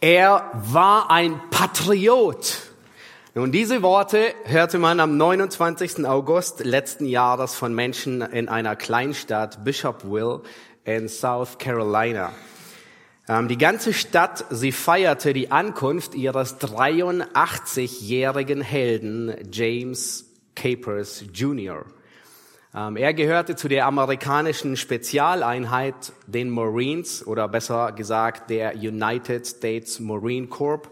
Er war ein Patriot. Nun, diese Worte hörte man am 29. August letzten Jahres von Menschen in einer Kleinstadt Bishopville in South Carolina. Ähm, die ganze Stadt, sie feierte die Ankunft ihres 83-jährigen Helden James Capers Jr. Ähm, er gehörte zu der amerikanischen Spezialeinheit, den Marines, oder besser gesagt der United States Marine Corps.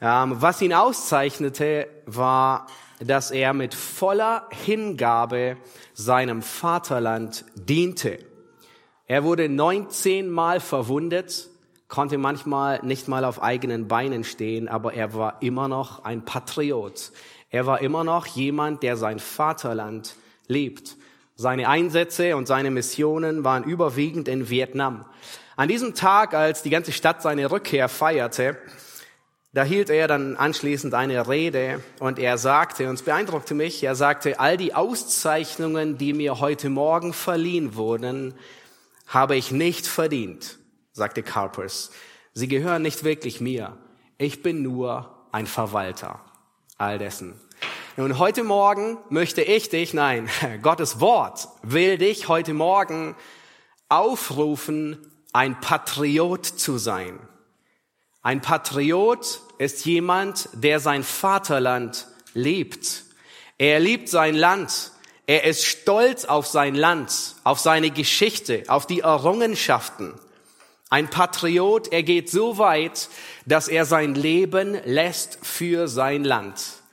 Ähm, was ihn auszeichnete, war, dass er mit voller Hingabe seinem Vaterland diente. Er wurde 19 Mal verwundet, konnte manchmal nicht mal auf eigenen Beinen stehen, aber er war immer noch ein Patriot. Er war immer noch jemand, der sein Vaterland lebt. Seine Einsätze und seine Missionen waren überwiegend in Vietnam. An diesem Tag, als die ganze Stadt seine Rückkehr feierte, da hielt er dann anschließend eine Rede und er sagte, und es beeindruckte mich, er sagte, all die Auszeichnungen, die mir heute Morgen verliehen wurden, habe ich nicht verdient, sagte Carpers. Sie gehören nicht wirklich mir. Ich bin nur ein Verwalter all dessen. Und heute Morgen möchte ich dich, nein, Gottes Wort will dich heute Morgen aufrufen, ein Patriot zu sein. Ein Patriot ist jemand, der sein Vaterland liebt. Er liebt sein Land. Er ist stolz auf sein Land, auf seine Geschichte, auf die Errungenschaften. Ein Patriot, er geht so weit, dass er sein Leben lässt für sein Land.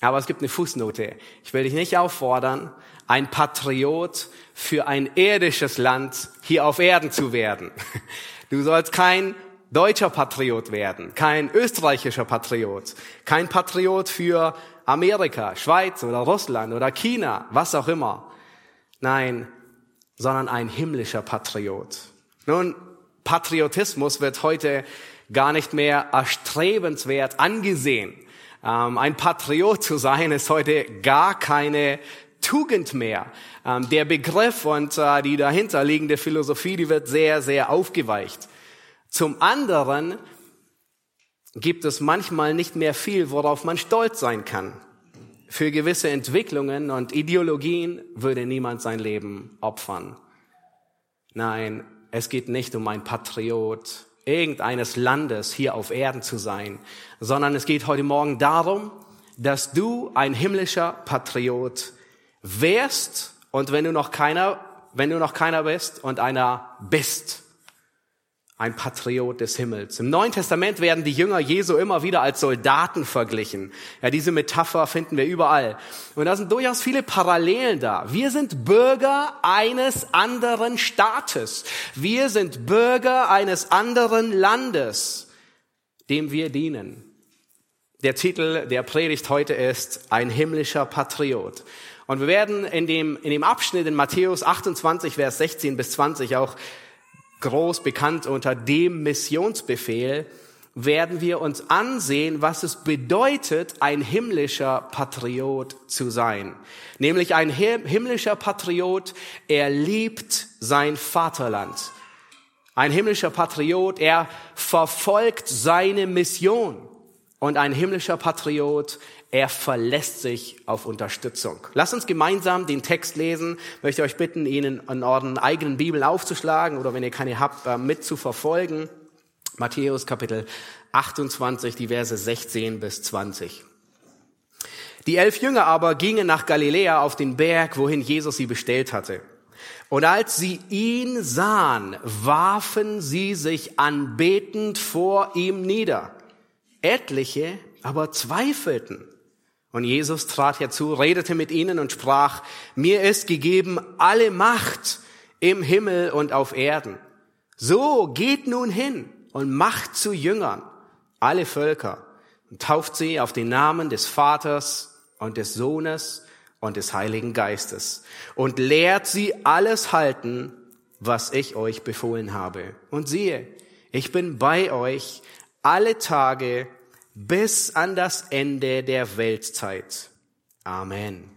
Aber es gibt eine Fußnote. Ich will dich nicht auffordern, ein Patriot für ein irdisches Land hier auf Erden zu werden. Du sollst kein deutscher Patriot werden, kein österreichischer Patriot, kein Patriot für Amerika, Schweiz oder Russland oder China, was auch immer. Nein, sondern ein himmlischer Patriot. Nun, Patriotismus wird heute gar nicht mehr erstrebenswert angesehen. Ähm, ein Patriot zu sein ist heute gar keine Tugend mehr. Ähm, der Begriff und äh, die dahinterliegende Philosophie, die wird sehr, sehr aufgeweicht. Zum anderen gibt es manchmal nicht mehr viel, worauf man stolz sein kann. Für gewisse Entwicklungen und Ideologien würde niemand sein Leben opfern. Nein, es geht nicht um ein Patriot irgendeines Landes hier auf Erden zu sein, sondern es geht heute Morgen darum, dass du ein himmlischer Patriot wärst und wenn du noch keiner, wenn du noch keiner bist und einer bist, ein Patriot des Himmels. Im Neuen Testament werden die Jünger Jesu immer wieder als Soldaten verglichen. Ja, diese Metapher finden wir überall. Und da sind durchaus viele Parallelen da. Wir sind Bürger eines anderen Staates. Wir sind Bürger eines anderen Landes, dem wir dienen. Der Titel der Predigt heute ist Ein himmlischer Patriot. Und wir werden in dem, in dem Abschnitt in Matthäus 28, Vers 16 bis 20 auch groß bekannt unter dem Missionsbefehl, werden wir uns ansehen, was es bedeutet, ein himmlischer Patriot zu sein. Nämlich ein himmlischer Patriot, er liebt sein Vaterland. Ein himmlischer Patriot, er verfolgt seine Mission. Und ein himmlischer Patriot, er verlässt sich auf Unterstützung. Lasst uns gemeinsam den Text lesen. Ich möchte euch bitten, ihn in euren eigenen Bibeln aufzuschlagen oder wenn ihr keine habt, äh, mit zu verfolgen. Matthäus Kapitel 28, die Verse 16 bis 20. Die elf Jünger aber gingen nach Galiläa auf den Berg, wohin Jesus sie bestellt hatte. Und als sie ihn sahen, warfen sie sich anbetend vor ihm nieder. Etliche aber zweifelten. Und Jesus trat herzu, redete mit ihnen und sprach, mir ist gegeben alle Macht im Himmel und auf Erden. So geht nun hin und macht zu Jüngern alle Völker und tauft sie auf den Namen des Vaters und des Sohnes und des Heiligen Geistes und lehrt sie alles halten, was ich euch befohlen habe. Und siehe, ich bin bei euch alle Tage bis an das Ende der Weltzeit. Amen.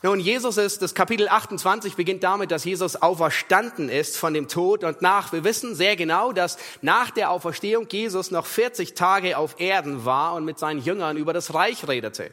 Nun, Jesus ist, das Kapitel 28 beginnt damit, dass Jesus auferstanden ist von dem Tod und nach, wir wissen sehr genau, dass nach der Auferstehung Jesus noch 40 Tage auf Erden war und mit seinen Jüngern über das Reich redete.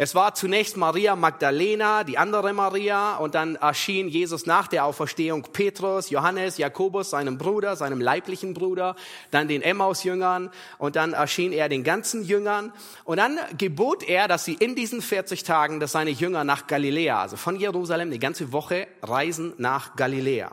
Es war zunächst Maria Magdalena, die andere Maria, und dann erschien Jesus nach der Auferstehung Petrus, Johannes, Jakobus, seinem Bruder, seinem leiblichen Bruder, dann den Emmaus-Jüngern, und dann erschien er den ganzen Jüngern. Und dann gebot er, dass sie in diesen 40 Tagen, dass seine Jünger nach Galiläa, also von Jerusalem, die ganze Woche reisen nach Galiläa.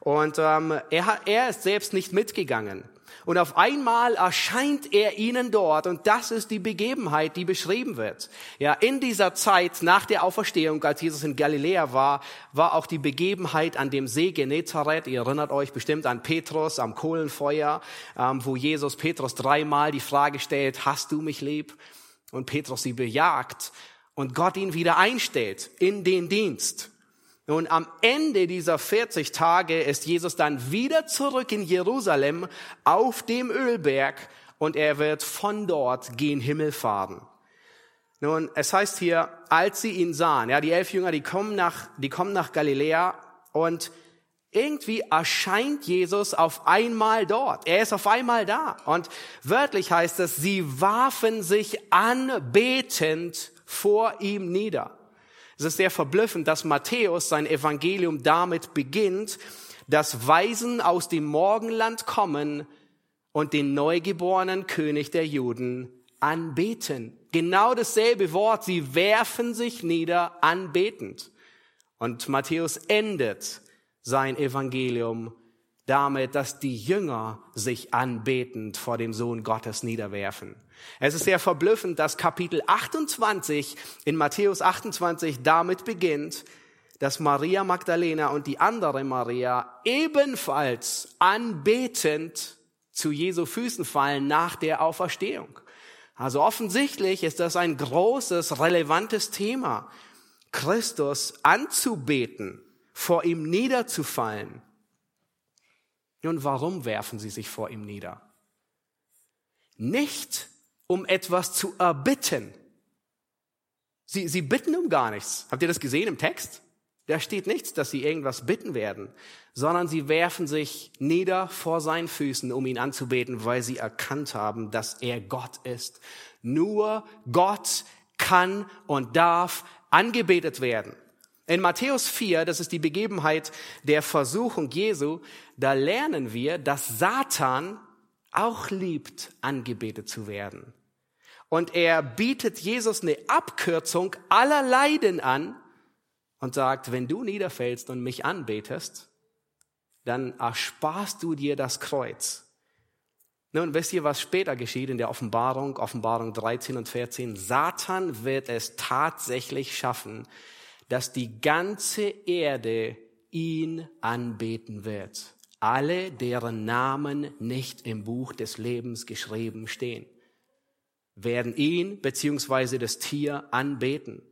Und ähm, er, er ist selbst nicht mitgegangen. Und auf einmal erscheint er ihnen dort und das ist die Begebenheit, die beschrieben wird. Ja, in dieser Zeit nach der Auferstehung, als Jesus in Galiläa war, war auch die Begebenheit an dem See Genezareth. Ihr erinnert euch bestimmt an Petrus am Kohlenfeuer, ähm, wo Jesus Petrus dreimal die Frage stellt, hast du mich lieb? Und Petrus sie bejagt und Gott ihn wieder einstellt in den Dienst. Nun, am Ende dieser 40 Tage ist Jesus dann wieder zurück in Jerusalem auf dem Ölberg und er wird von dort gen Himmel fahren. Nun, es heißt hier, als sie ihn sahen, ja, die elf Jünger, die kommen nach, die kommen nach Galiläa und irgendwie erscheint Jesus auf einmal dort. Er ist auf einmal da. Und wörtlich heißt es, sie warfen sich anbetend vor ihm nieder. Es ist sehr verblüffend, dass Matthäus sein Evangelium damit beginnt, dass Weisen aus dem Morgenland kommen und den neugeborenen König der Juden anbeten. Genau dasselbe Wort, sie werfen sich nieder anbetend. Und Matthäus endet sein Evangelium damit, dass die Jünger sich anbetend vor dem Sohn Gottes niederwerfen. Es ist sehr verblüffend, dass Kapitel 28 in Matthäus 28 damit beginnt, dass Maria Magdalena und die andere Maria ebenfalls anbetend zu Jesu Füßen fallen nach der Auferstehung. Also offensichtlich ist das ein großes, relevantes Thema, Christus anzubeten, vor ihm niederzufallen. Nun, warum werfen sie sich vor ihm nieder? Nicht, um etwas zu erbitten. Sie, sie bitten um gar nichts. Habt ihr das gesehen im Text? Da steht nichts, dass sie irgendwas bitten werden, sondern sie werfen sich nieder vor seinen Füßen, um ihn anzubeten, weil sie erkannt haben, dass er Gott ist. Nur Gott kann und darf angebetet werden. In Matthäus 4, das ist die Begebenheit der Versuchung Jesu, da lernen wir, dass Satan auch liebt, angebetet zu werden. Und er bietet Jesus eine Abkürzung aller Leiden an und sagt, wenn du niederfällst und mich anbetest, dann ersparst du dir das Kreuz. Nun, wisst ihr, was später geschieht in der Offenbarung, Offenbarung 13 und 14? Satan wird es tatsächlich schaffen, dass die ganze Erde ihn anbeten wird. Alle, deren Namen nicht im Buch des Lebens geschrieben stehen, werden ihn beziehungsweise das Tier anbeten.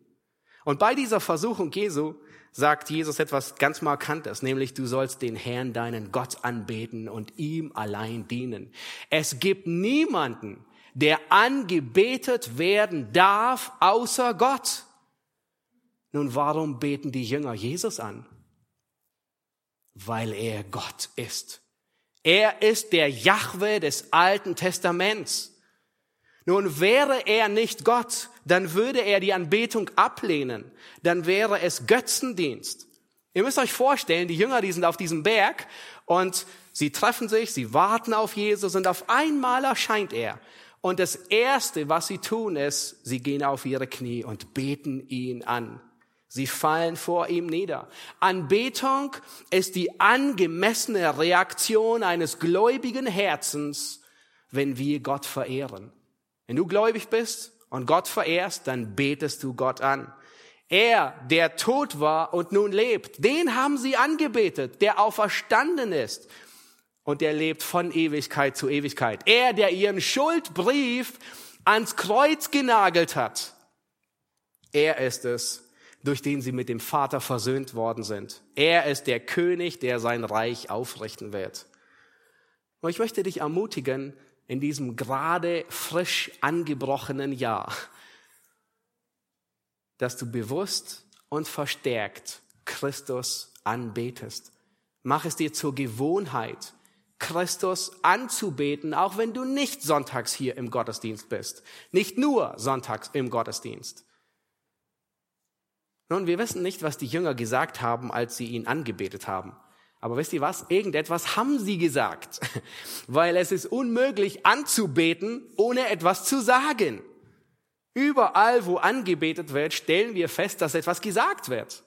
Und bei dieser Versuchung Jesu sagt Jesus etwas ganz Markantes, nämlich du sollst den Herrn, deinen Gott anbeten und ihm allein dienen. Es gibt niemanden, der angebetet werden darf, außer Gott. Nun, warum beten die Jünger Jesus an? Weil er Gott ist. Er ist der Jahwe des Alten Testaments. Nun, wäre er nicht Gott, dann würde er die Anbetung ablehnen. Dann wäre es Götzendienst. Ihr müsst euch vorstellen, die Jünger, die sind auf diesem Berg und sie treffen sich, sie warten auf Jesus und auf einmal erscheint er. Und das Erste, was sie tun, ist, sie gehen auf ihre Knie und beten ihn an. Sie fallen vor ihm nieder. Anbetung ist die angemessene Reaktion eines gläubigen Herzens, wenn wir Gott verehren. Wenn du gläubig bist und Gott verehrst, dann betest du Gott an. Er, der tot war und nun lebt, den haben sie angebetet, der auferstanden ist und der lebt von Ewigkeit zu Ewigkeit. Er, der ihren Schuldbrief ans Kreuz genagelt hat, er ist es, durch den sie mit dem Vater versöhnt worden sind. Er ist der König, der sein Reich aufrichten wird. Und ich möchte dich ermutigen, in diesem gerade frisch angebrochenen Jahr, dass du bewusst und verstärkt Christus anbetest. Mach es dir zur Gewohnheit, Christus anzubeten, auch wenn du nicht sonntags hier im Gottesdienst bist. Nicht nur sonntags im Gottesdienst. Nun, wir wissen nicht, was die Jünger gesagt haben, als sie ihn angebetet haben. Aber wisst ihr was? Irgendetwas haben sie gesagt. Weil es ist unmöglich anzubeten, ohne etwas zu sagen. Überall, wo angebetet wird, stellen wir fest, dass etwas gesagt wird.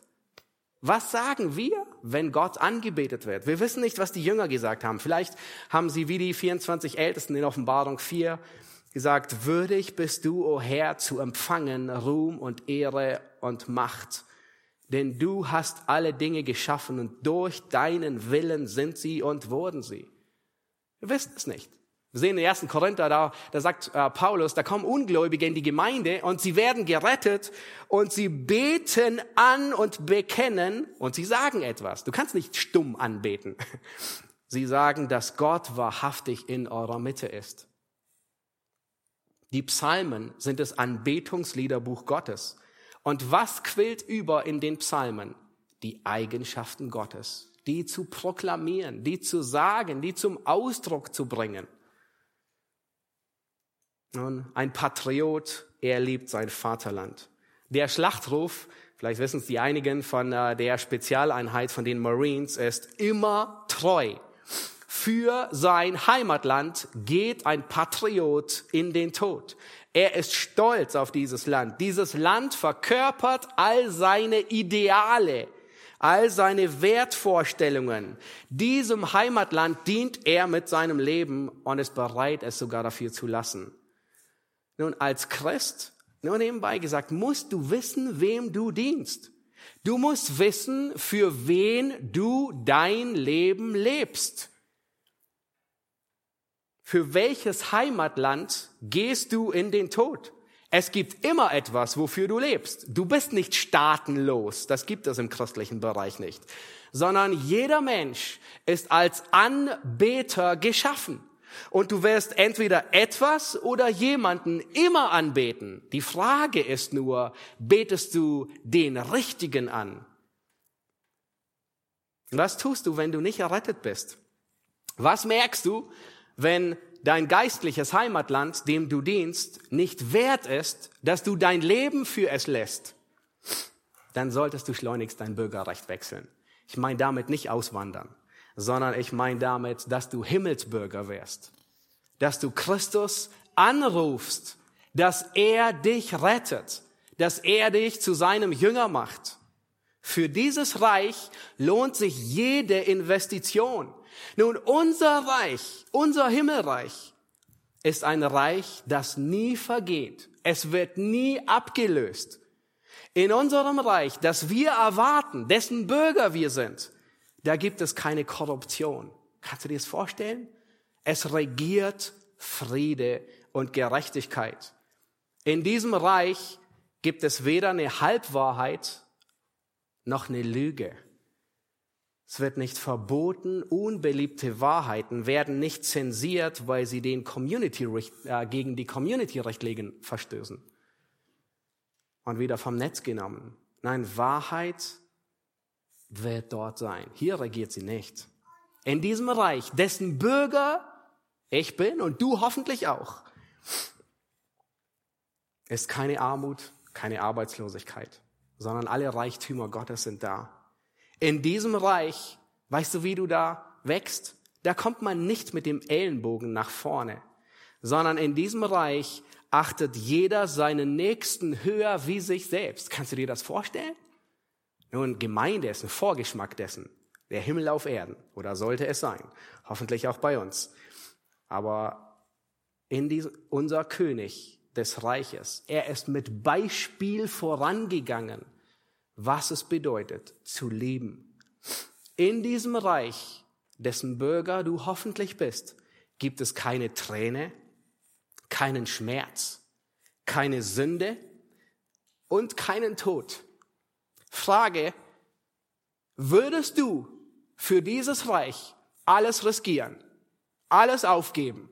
Was sagen wir, wenn Gott angebetet wird? Wir wissen nicht, was die Jünger gesagt haben. Vielleicht haben sie wie die 24 Ältesten in Offenbarung 4 gesagt, würdig bist du, o oh Herr, zu empfangen Ruhm und Ehre und Macht. Denn du hast alle Dinge geschaffen und durch deinen Willen sind sie und wurden sie. Wir wissen es nicht. Wir sehen in 1. Korinther, da, da sagt äh, Paulus, da kommen Ungläubige in die Gemeinde und sie werden gerettet und sie beten an und bekennen und sie sagen etwas. Du kannst nicht stumm anbeten. Sie sagen, dass Gott wahrhaftig in eurer Mitte ist. Die Psalmen sind das Anbetungsliederbuch Gottes. Und was quillt über in den Psalmen? Die Eigenschaften Gottes, die zu proklamieren, die zu sagen, die zum Ausdruck zu bringen. Nun, ein Patriot, er liebt sein Vaterland. Der Schlachtruf, vielleicht wissen es die einigen von äh, der Spezialeinheit von den Marines, ist immer treu. Für sein Heimatland geht ein Patriot in den Tod. Er ist stolz auf dieses Land. Dieses Land verkörpert all seine Ideale, all seine Wertvorstellungen. Diesem Heimatland dient er mit seinem Leben und ist bereit, es sogar dafür zu lassen. Nun, als Christ, nur nebenbei gesagt, musst du wissen, wem du dienst. Du musst wissen, für wen du dein Leben lebst. Für welches Heimatland gehst du in den Tod? Es gibt immer etwas, wofür du lebst. Du bist nicht staatenlos. Das gibt es im christlichen Bereich nicht. Sondern jeder Mensch ist als Anbeter geschaffen. Und du wirst entweder etwas oder jemanden immer anbeten. Die Frage ist nur, betest du den Richtigen an? Was tust du, wenn du nicht errettet bist? Was merkst du, wenn dein geistliches Heimatland, dem du dienst, nicht wert ist, dass du dein Leben für es lässt? Dann solltest du schleunigst dein Bürgerrecht wechseln. Ich meine damit nicht auswandern sondern ich meine damit, dass du Himmelsbürger wirst, dass du Christus anrufst, dass er dich rettet, dass er dich zu seinem Jünger macht. Für dieses Reich lohnt sich jede Investition. Nun, unser Reich, unser Himmelreich ist ein Reich, das nie vergeht. Es wird nie abgelöst. In unserem Reich, das wir erwarten, dessen Bürger wir sind, da gibt es keine Korruption. Kannst du dir das vorstellen? Es regiert Friede und Gerechtigkeit. In diesem Reich gibt es weder eine Halbwahrheit noch eine Lüge. Es wird nicht verboten, unbeliebte Wahrheiten werden nicht zensiert, weil sie den Community, äh, gegen die Community-Richtlinien verstößen und wieder vom Netz genommen. Nein, Wahrheit wird dort sein. Hier regiert sie nicht. In diesem Reich, dessen Bürger ich bin und du hoffentlich auch, ist keine Armut, keine Arbeitslosigkeit, sondern alle Reichtümer Gottes sind da. In diesem Reich, weißt du, wie du da wächst? Da kommt man nicht mit dem Ellenbogen nach vorne, sondern in diesem Reich achtet jeder seinen Nächsten höher wie sich selbst. Kannst du dir das vorstellen? Nun, Gemeinde ist ein Vorgeschmack dessen. Der Himmel auf Erden. Oder sollte es sein. Hoffentlich auch bei uns. Aber in diesem, unser König des Reiches, er ist mit Beispiel vorangegangen, was es bedeutet, zu leben. In diesem Reich, dessen Bürger du hoffentlich bist, gibt es keine Träne, keinen Schmerz, keine Sünde und keinen Tod. Frage, würdest du für dieses Reich alles riskieren, alles aufgeben?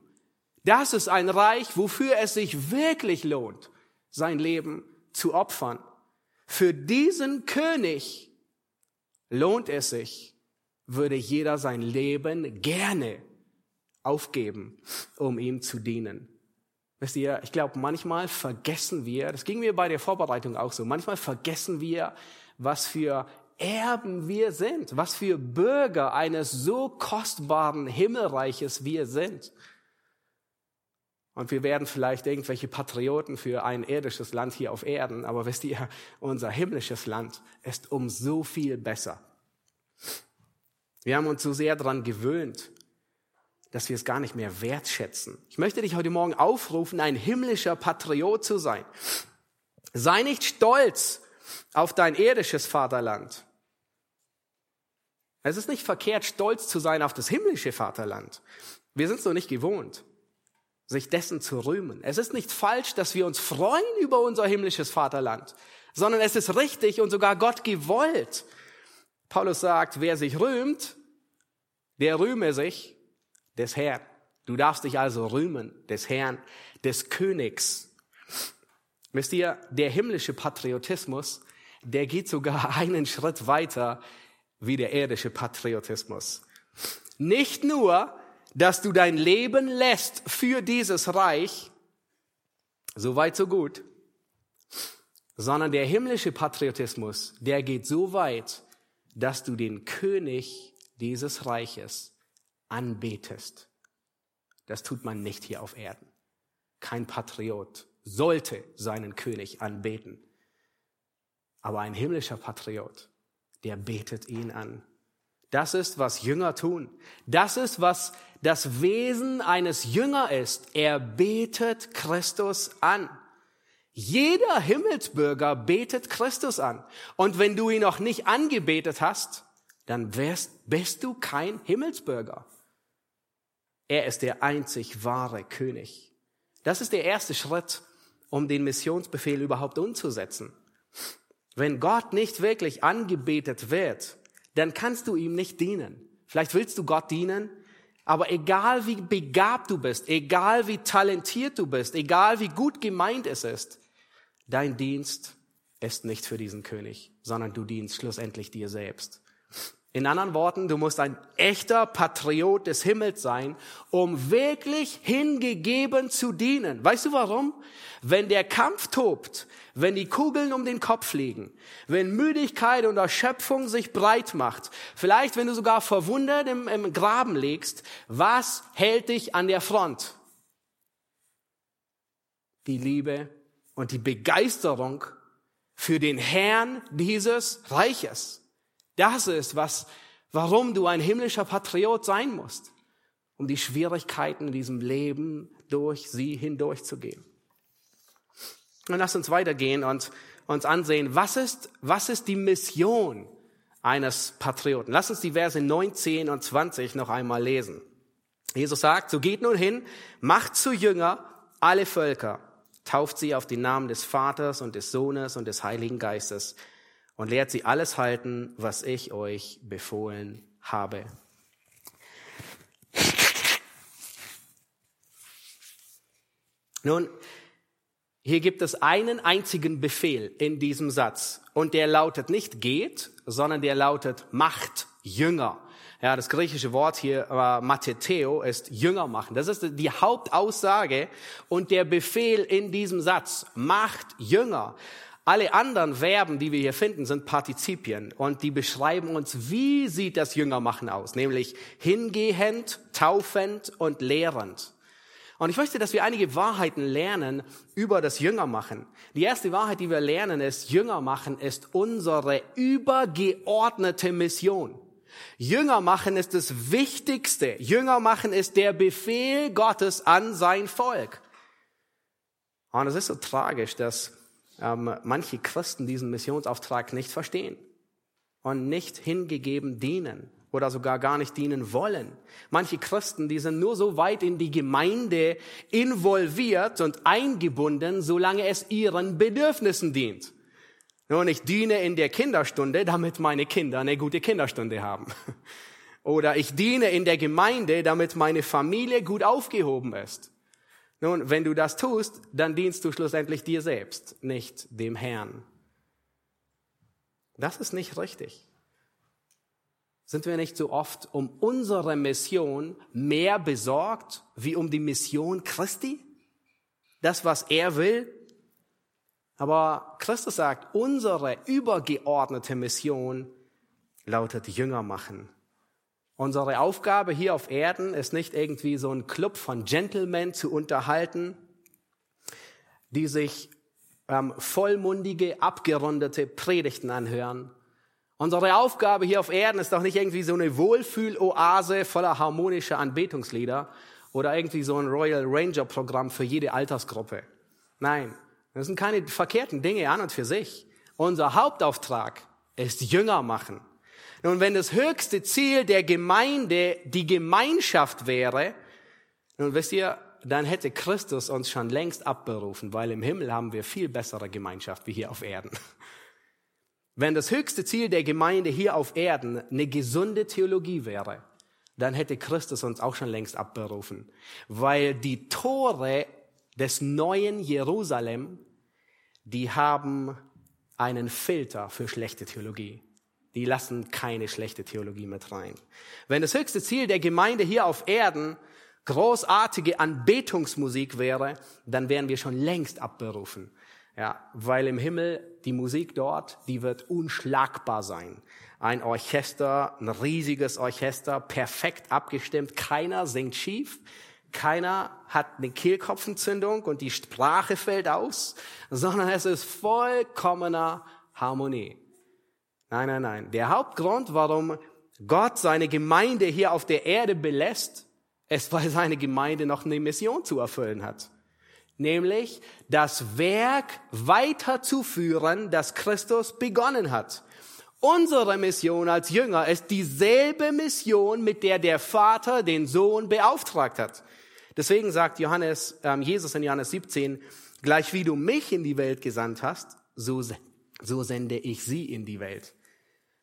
Das ist ein Reich, wofür es sich wirklich lohnt, sein Leben zu opfern. Für diesen König lohnt es sich, würde jeder sein Leben gerne aufgeben, um ihm zu dienen. Wisst ihr, ich glaube, manchmal vergessen wir, das ging mir bei der Vorbereitung auch so, manchmal vergessen wir, was für Erben wir sind, was für Bürger eines so kostbaren Himmelreiches wir sind. Und wir werden vielleicht irgendwelche Patrioten für ein irdisches Land hier auf Erden, aber wisst ihr, unser himmlisches Land ist um so viel besser. Wir haben uns so sehr daran gewöhnt, dass wir es gar nicht mehr wertschätzen. Ich möchte dich heute Morgen aufrufen, ein himmlischer Patriot zu sein. Sei nicht stolz auf dein irdisches Vaterland. Es ist nicht verkehrt, stolz zu sein auf das himmlische Vaterland. Wir sind es noch nicht gewohnt, sich dessen zu rühmen. Es ist nicht falsch, dass wir uns freuen über unser himmlisches Vaterland, sondern es ist richtig und sogar Gott gewollt. Paulus sagt, wer sich rühmt, der rühme sich des Herrn. Du darfst dich also rühmen des Herrn, des Königs. Wisst ihr, der himmlische Patriotismus, der geht sogar einen Schritt weiter wie der irdische Patriotismus. Nicht nur, dass du dein Leben lässt für dieses Reich, so weit, so gut, sondern der himmlische Patriotismus, der geht so weit, dass du den König dieses Reiches anbetest. Das tut man nicht hier auf Erden. Kein Patriot sollte seinen König anbeten. Aber ein himmlischer Patriot, der betet ihn an. Das ist, was Jünger tun. Das ist, was das Wesen eines Jünger ist. Er betet Christus an. Jeder Himmelsbürger betet Christus an. Und wenn du ihn noch nicht angebetet hast, dann wärst, bist du kein Himmelsbürger. Er ist der einzig wahre König. Das ist der erste Schritt, um den Missionsbefehl überhaupt umzusetzen. Wenn Gott nicht wirklich angebetet wird, dann kannst du ihm nicht dienen. Vielleicht willst du Gott dienen, aber egal wie begabt du bist, egal wie talentiert du bist, egal wie gut gemeint es ist, dein Dienst ist nicht für diesen König, sondern du dienst schlussendlich dir selbst. In anderen Worten, du musst ein echter Patriot des Himmels sein, um wirklich hingegeben zu dienen. Weißt du warum? Wenn der Kampf tobt, wenn die Kugeln um den Kopf liegen, wenn Müdigkeit und Erschöpfung sich breit macht, vielleicht wenn du sogar verwundert im, im Graben liegst, was hält dich an der Front? Die Liebe und die Begeisterung für den Herrn dieses Reiches. Das ist was, warum du ein himmlischer Patriot sein musst, um die Schwierigkeiten in diesem Leben durch sie hindurchzugehen. Und lass uns weitergehen und uns ansehen, was ist, was ist die Mission eines Patrioten? Lass uns die Verse 19 und 20 noch einmal lesen. Jesus sagt, so geht nun hin, macht zu Jünger alle Völker, tauft sie auf den Namen des Vaters und des Sohnes und des Heiligen Geistes und lehrt sie alles halten, was ich euch befohlen habe. Nun, hier gibt es einen einzigen Befehl in diesem Satz und der lautet nicht geht, sondern der lautet macht Jünger. Ja, das griechische Wort hier, äh, Matheteo, ist Jünger machen. Das ist die Hauptaussage und der Befehl in diesem Satz. Macht Jünger. Alle anderen Verben, die wir hier finden, sind Partizipien und die beschreiben uns, wie sieht das Jüngermachen aus, nämlich hingehend, taufend und lehrend. Und ich möchte, dass wir einige Wahrheiten lernen über das Jüngermachen. Die erste Wahrheit, die wir lernen, ist, Jüngermachen ist unsere übergeordnete Mission. Jüngermachen ist das Wichtigste. Jüngermachen ist der Befehl Gottes an sein Volk. Und es ist so tragisch, dass ähm, manche Christen diesen Missionsauftrag nicht verstehen und nicht hingegeben dienen oder sogar gar nicht dienen wollen. Manche Christen, die sind nur so weit in die Gemeinde involviert und eingebunden, solange es ihren Bedürfnissen dient. Nun, ich diene in der Kinderstunde, damit meine Kinder eine gute Kinderstunde haben. Oder ich diene in der Gemeinde, damit meine Familie gut aufgehoben ist. Nun, wenn du das tust, dann dienst du schlussendlich dir selbst, nicht dem Herrn. Das ist nicht richtig. Sind wir nicht so oft um unsere Mission mehr besorgt wie um die Mission Christi? Das, was er will? Aber Christus sagt, unsere übergeordnete Mission lautet Jünger machen. Unsere Aufgabe hier auf Erden ist nicht irgendwie so ein Club von Gentlemen zu unterhalten, die sich ähm, vollmundige, abgerundete Predigten anhören. Unsere Aufgabe hier auf Erden ist doch nicht irgendwie so eine Wohlfühloase voller harmonischer Anbetungslieder oder irgendwie so ein Royal Ranger Programm für jede Altersgruppe. Nein, das sind keine verkehrten Dinge an und für sich. Unser Hauptauftrag ist Jünger machen. Nun, wenn das höchste Ziel der Gemeinde die Gemeinschaft wäre, nun wisst ihr, dann hätte Christus uns schon längst abberufen, weil im Himmel haben wir viel bessere Gemeinschaft wie hier auf Erden. Wenn das höchste Ziel der Gemeinde hier auf Erden eine gesunde Theologie wäre, dann hätte Christus uns auch schon längst abberufen, weil die Tore des neuen Jerusalem, die haben einen Filter für schlechte Theologie. Die lassen keine schlechte Theologie mit rein. Wenn das höchste Ziel der Gemeinde hier auf Erden großartige Anbetungsmusik wäre, dann wären wir schon längst abberufen. Ja, weil im Himmel die Musik dort, die wird unschlagbar sein. Ein Orchester, ein riesiges Orchester, perfekt abgestimmt, keiner singt schief, keiner hat eine Kehlkopfentzündung und die Sprache fällt aus, sondern es ist vollkommener Harmonie. Nein, nein, nein. Der Hauptgrund, warum Gott seine Gemeinde hier auf der Erde belässt, ist, weil seine Gemeinde noch eine Mission zu erfüllen hat. Nämlich das Werk weiterzuführen, das Christus begonnen hat. Unsere Mission als Jünger ist dieselbe Mission, mit der der Vater den Sohn beauftragt hat. Deswegen sagt Johannes, ähm, Jesus in Johannes 17, gleich wie du mich in die Welt gesandt hast, so, so sende ich sie in die Welt.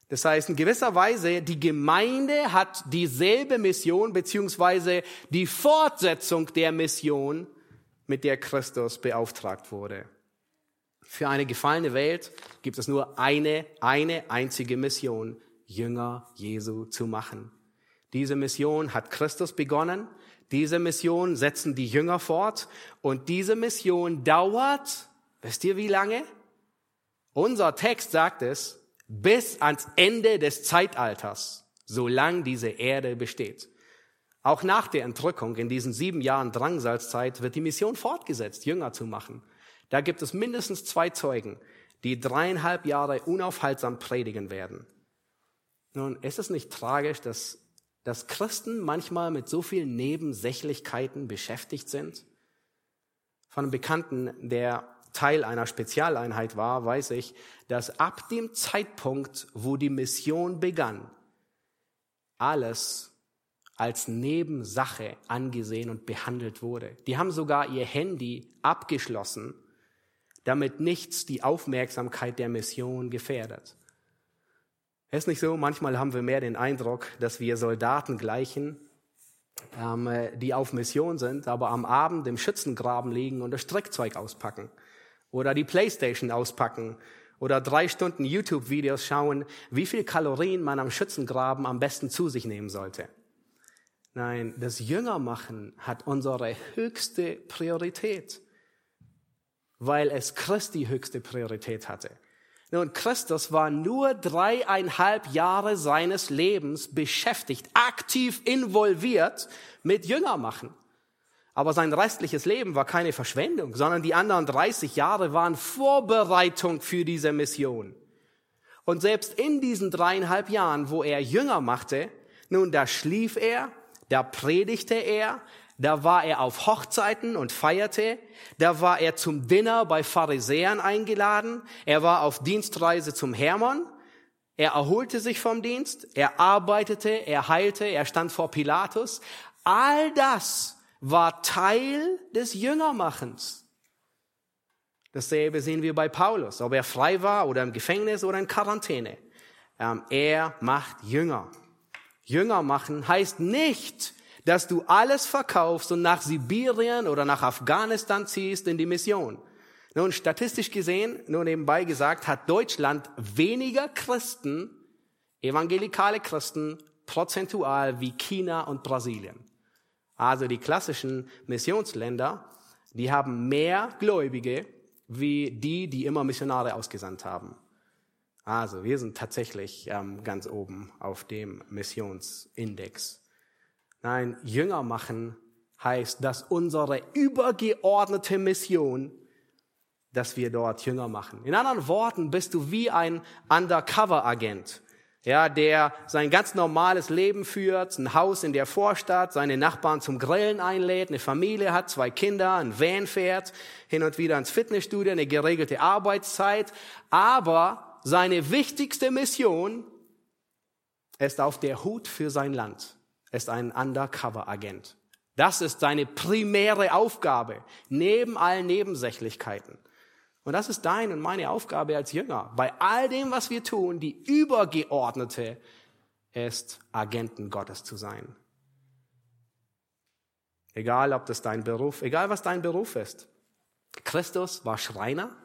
Das heißt, in gewisser Weise, die Gemeinde hat dieselbe Mission, beziehungsweise die Fortsetzung der Mission, mit der Christus beauftragt wurde. Für eine gefallene Welt gibt es nur eine, eine einzige Mission, Jünger Jesu zu machen. Diese Mission hat Christus begonnen diese Mission setzen die Jünger fort und diese Mission dauert, wisst ihr wie lange? Unser Text sagt es, bis ans Ende des Zeitalters, solange diese Erde besteht. Auch nach der Entrückung in diesen sieben Jahren Drangsalzzeit wird die Mission fortgesetzt, Jünger zu machen. Da gibt es mindestens zwei Zeugen, die dreieinhalb Jahre unaufhaltsam predigen werden. Nun, ist es nicht tragisch, dass dass Christen manchmal mit so vielen Nebensächlichkeiten beschäftigt sind? Von einem Bekannten, der Teil einer Spezialeinheit war, weiß ich, dass ab dem Zeitpunkt, wo die Mission begann, alles als Nebensache angesehen und behandelt wurde. Die haben sogar ihr Handy abgeschlossen, damit nichts die Aufmerksamkeit der Mission gefährdet. Ist nicht so, manchmal haben wir mehr den Eindruck, dass wir Soldaten gleichen, ähm, die auf Mission sind, aber am Abend im Schützengraben liegen und das Streckzeug auspacken oder die Playstation auspacken oder drei Stunden YouTube-Videos schauen, wie viel Kalorien man am Schützengraben am besten zu sich nehmen sollte. Nein, das Jüngermachen hat unsere höchste Priorität, weil es Christi höchste Priorität hatte. Nun, Christus war nur dreieinhalb Jahre seines Lebens beschäftigt, aktiv involviert mit Jüngermachen. Aber sein restliches Leben war keine Verschwendung, sondern die anderen 30 Jahre waren Vorbereitung für diese Mission. Und selbst in diesen dreieinhalb Jahren, wo er Jünger machte, nun, da schlief er, da predigte er, da war er auf Hochzeiten und feierte. Da war er zum Dinner bei Pharisäern eingeladen. Er war auf Dienstreise zum Hermann. Er erholte sich vom Dienst. Er arbeitete, er heilte, er stand vor Pilatus. All das war Teil des Jüngermachens. Dasselbe sehen wir bei Paulus, ob er frei war oder im Gefängnis oder in Quarantäne. Ähm, er macht Jünger. Jünger machen heißt nicht, dass du alles verkaufst und nach Sibirien oder nach Afghanistan ziehst in die Mission. Nun, statistisch gesehen, nur nebenbei gesagt, hat Deutschland weniger Christen, evangelikale Christen, prozentual wie China und Brasilien. Also die klassischen Missionsländer, die haben mehr Gläubige wie die, die immer Missionare ausgesandt haben. Also wir sind tatsächlich ähm, ganz oben auf dem Missionsindex. Nein, Jünger machen heißt, dass unsere übergeordnete Mission, dass wir dort Jünger machen. In anderen Worten bist du wie ein Undercover-Agent ja, der sein ganz normales Leben führt, ein Haus in der Vorstadt, seine Nachbarn zum Grillen einlädt, eine Familie hat, zwei Kinder, ein Van fährt, hin und wieder ins Fitnessstudio, eine geregelte Arbeitszeit, aber seine wichtigste Mission ist auf der Hut für sein Land, ist ein Undercover-Agent. Das ist seine primäre Aufgabe, neben allen Nebensächlichkeiten. Und das ist deine und meine Aufgabe als Jünger. Bei all dem, was wir tun, die übergeordnete ist, Agenten Gottes zu sein. Egal, ob das dein Beruf, egal was dein Beruf ist. Christus war Schreiner,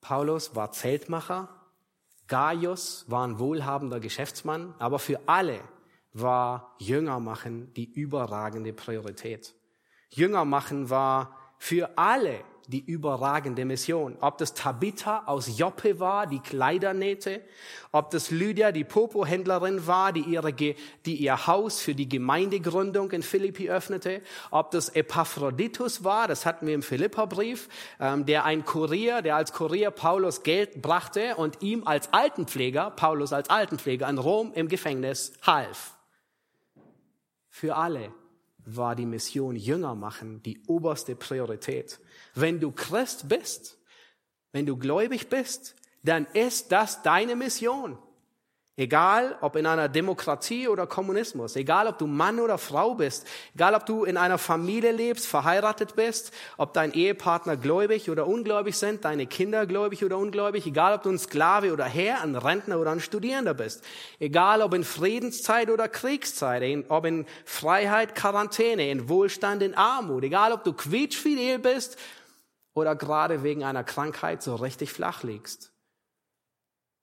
Paulus war Zeltmacher, Gaius war ein wohlhabender Geschäftsmann, aber für alle war Jünger machen die überragende Priorität. Jünger machen war für alle die überragende Mission. Ob das Tabitha aus Joppe war, die Kleider nähte, ob das Lydia, die Popo-Händlerin war, die, ihre, die ihr Haus für die Gemeindegründung in Philippi öffnete, ob das Epaphroditus war, das hatten wir im Philipperbrief, ähm, der ein Kurier, der als Kurier Paulus Geld brachte und ihm als Altenpfleger, Paulus als Altenpfleger in Rom im Gefängnis half. Für alle war die Mission Jünger machen die oberste Priorität. Wenn du Christ bist, wenn du gläubig bist, dann ist das deine Mission. Egal, ob in einer Demokratie oder Kommunismus, egal, ob du Mann oder Frau bist, egal, ob du in einer Familie lebst, verheiratet bist, ob dein Ehepartner gläubig oder ungläubig sind, deine Kinder gläubig oder ungläubig, egal, ob du ein Sklave oder Herr, ein Rentner oder ein Studierender bist, egal, ob in Friedenszeit oder Kriegszeit, ob in Freiheit, Quarantäne, in Wohlstand, in Armut, egal, ob du quietschfidel bist oder gerade wegen einer Krankheit so richtig flach liegst.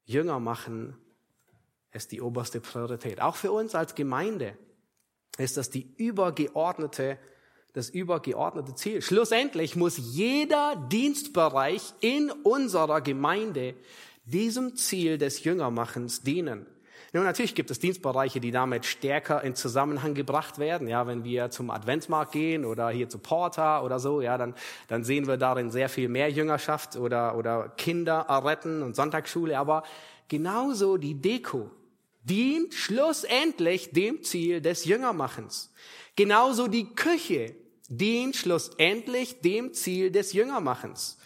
Jünger machen ist die oberste Priorität. Auch für uns als Gemeinde ist das die übergeordnete, das übergeordnete Ziel. Schlussendlich muss jeder Dienstbereich in unserer Gemeinde diesem Ziel des Jüngermachens dienen. Nun, natürlich gibt es Dienstbereiche, die damit stärker in Zusammenhang gebracht werden. Ja, wenn wir zum Adventsmarkt gehen oder hier zu Porta oder so, ja, dann, dann sehen wir darin sehr viel mehr Jüngerschaft oder, oder Kinder retten und Sonntagsschule. Aber genauso die Deko dient schlussendlich dem Ziel des Jüngermachens. Genauso die Küche dient schlussendlich dem Ziel des Jüngermachens.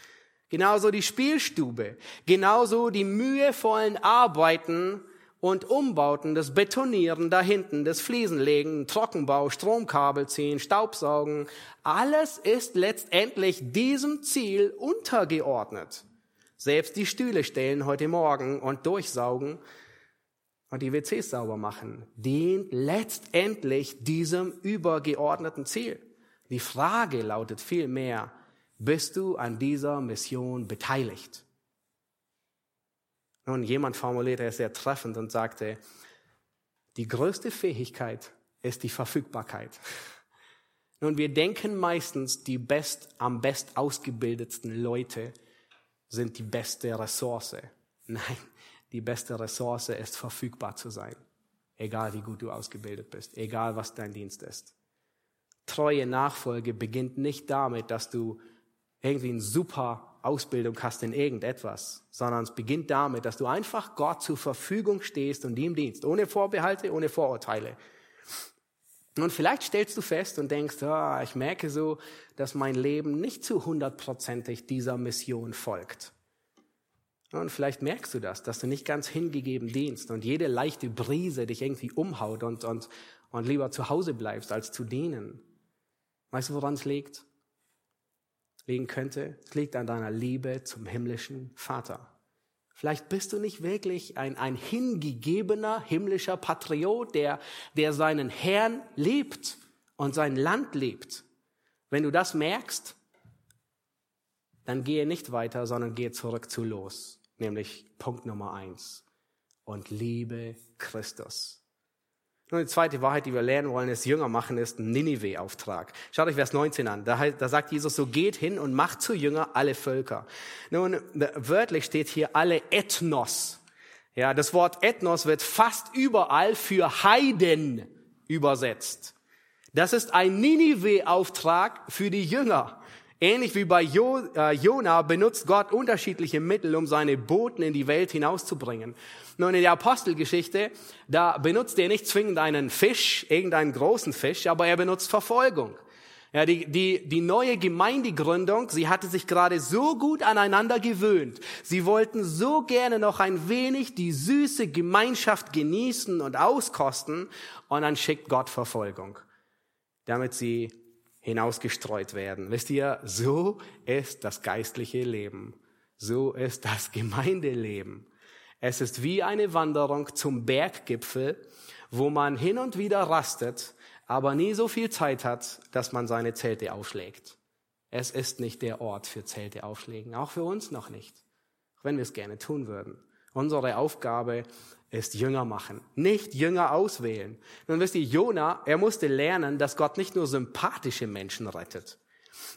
Genauso die Spielstube, genauso die mühevollen Arbeiten und Umbauten, das Betonieren da hinten, das Fliesenlegen, Trockenbau, Stromkabel ziehen, Staubsaugen, alles ist letztendlich diesem Ziel untergeordnet. Selbst die Stühle stellen heute Morgen und durchsaugen und die WCs sauber machen, dient letztendlich diesem übergeordneten Ziel. Die Frage lautet vielmehr, bist du an dieser Mission beteiligt? Nun, jemand formulierte es sehr treffend und sagte, die größte Fähigkeit ist die Verfügbarkeit. Nun, wir denken meistens, die best, am best ausgebildetsten Leute sind die beste Ressource. Nein, die beste Ressource ist verfügbar zu sein. Egal wie gut du ausgebildet bist, egal was dein Dienst ist. Treue Nachfolge beginnt nicht damit, dass du irgendwie ein super Ausbildung hast in irgendetwas, sondern es beginnt damit, dass du einfach Gott zur Verfügung stehst und ihm dienst, ohne Vorbehalte, ohne Vorurteile. Und vielleicht stellst du fest und denkst, ah, ich merke so, dass mein Leben nicht zu hundertprozentig dieser Mission folgt. Und vielleicht merkst du das, dass du nicht ganz hingegeben dienst und jede leichte Brise dich irgendwie umhaut und, und, und lieber zu Hause bleibst, als zu dienen. Weißt du, woran es liegt? Liegen könnte. Es liegt an deiner Liebe zum himmlischen Vater. Vielleicht bist du nicht wirklich ein, ein hingegebener himmlischer Patriot, der, der seinen Herrn liebt und sein Land liebt. Wenn du das merkst, dann gehe nicht weiter, sondern gehe zurück zu los. Nämlich Punkt Nummer eins. Und liebe Christus. Und die zweite Wahrheit, die wir lernen wollen, ist Jünger machen, ist ein Ninive-Auftrag. Schaut euch Vers 19 an. Da, heißt, da sagt Jesus, so geht hin und macht zu Jünger alle Völker. Nun, wörtlich steht hier alle Ethnos. Ja, das Wort Ethnos wird fast überall für Heiden übersetzt. Das ist ein Ninive-Auftrag für die Jünger. Ähnlich wie bei jo, äh, Jona benutzt Gott unterschiedliche Mittel, um seine Boten in die Welt hinauszubringen. Nun, in der Apostelgeschichte, da benutzt er nicht zwingend einen Fisch, irgendeinen großen Fisch, aber er benutzt Verfolgung. Ja, die, die, die neue Gemeindegründung, sie hatte sich gerade so gut aneinander gewöhnt. Sie wollten so gerne noch ein wenig die süße Gemeinschaft genießen und auskosten. Und dann schickt Gott Verfolgung, damit sie hinausgestreut werden. Wisst ihr, so ist das geistliche Leben. So ist das Gemeindeleben. Es ist wie eine Wanderung zum Berggipfel, wo man hin und wieder rastet, aber nie so viel Zeit hat, dass man seine Zelte aufschlägt. Es ist nicht der Ort für Zelte aufschlägen, auch für uns noch nicht, wenn wir es gerne tun würden. Unsere Aufgabe ist Jünger machen, nicht Jünger auswählen. Nun wisst ihr, Jona, er musste lernen, dass Gott nicht nur sympathische Menschen rettet.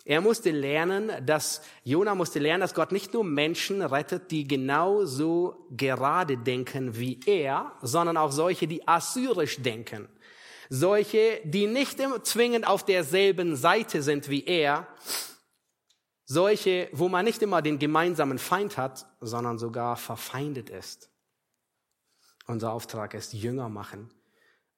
Er musste lernen, dass, Jona musste lernen, dass Gott nicht nur Menschen rettet, die genauso gerade denken wie er, sondern auch solche, die assyrisch denken. Solche, die nicht zwingend auf derselben Seite sind wie er. Solche, wo man nicht immer den gemeinsamen Feind hat, sondern sogar verfeindet ist. Unser Auftrag ist Jünger machen.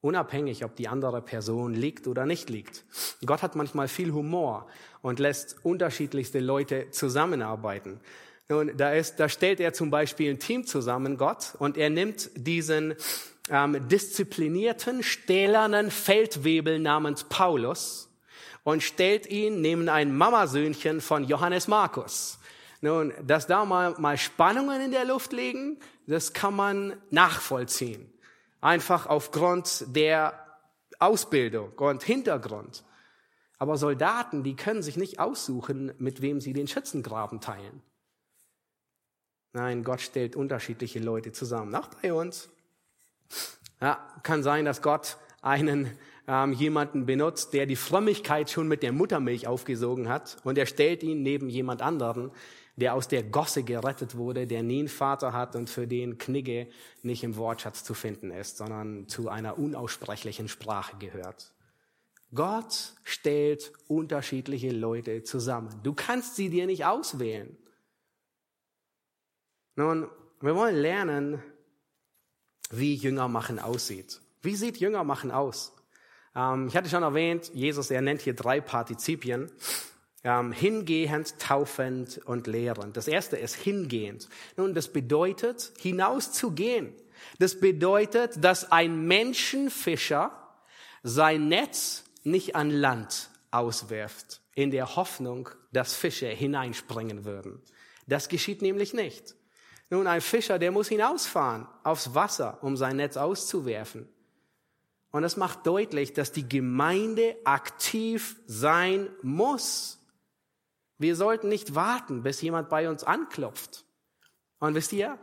Unabhängig, ob die andere Person liegt oder nicht liegt. Gott hat manchmal viel Humor und lässt unterschiedlichste Leute zusammenarbeiten. Nun, da ist, da stellt er zum Beispiel ein Team zusammen, Gott, und er nimmt diesen ähm, disziplinierten, stählernen Feldwebel namens Paulus und stellt ihn neben ein Mamasöhnchen von Johannes Markus. Nun, dass da mal, mal Spannungen in der Luft liegen, das kann man nachvollziehen. Einfach aufgrund der Ausbildung und Hintergrund. Aber Soldaten, die können sich nicht aussuchen, mit wem sie den Schützengraben teilen. Nein, Gott stellt unterschiedliche Leute zusammen, auch bei uns. Ja, kann sein, dass Gott einen ähm, jemanden benutzt, der die Frömmigkeit schon mit der Muttermilch aufgesogen hat und er stellt ihn neben jemand anderen, der aus der Gosse gerettet wurde, der nie einen Vater hat und für den Knigge nicht im Wortschatz zu finden ist, sondern zu einer unaussprechlichen Sprache gehört. Gott stellt unterschiedliche Leute zusammen. Du kannst sie dir nicht auswählen. Nun, wir wollen lernen, wie Jüngermachen aussieht. Wie sieht Jüngermachen aus? Ähm, ich hatte schon erwähnt, Jesus, er nennt hier drei Partizipien ähm, hingehend, taufend und lehrend. Das erste ist hingehend. Nun, das bedeutet, hinauszugehen. Das bedeutet, dass ein Menschenfischer sein Netz nicht an Land auswirft, in der Hoffnung, dass Fische hineinspringen würden. Das geschieht nämlich nicht. Nun, ein Fischer, der muss hinausfahren aufs Wasser, um sein Netz auszuwerfen. Und das macht deutlich, dass die Gemeinde aktiv sein muss. Wir sollten nicht warten, bis jemand bei uns anklopft. Und wisst ihr,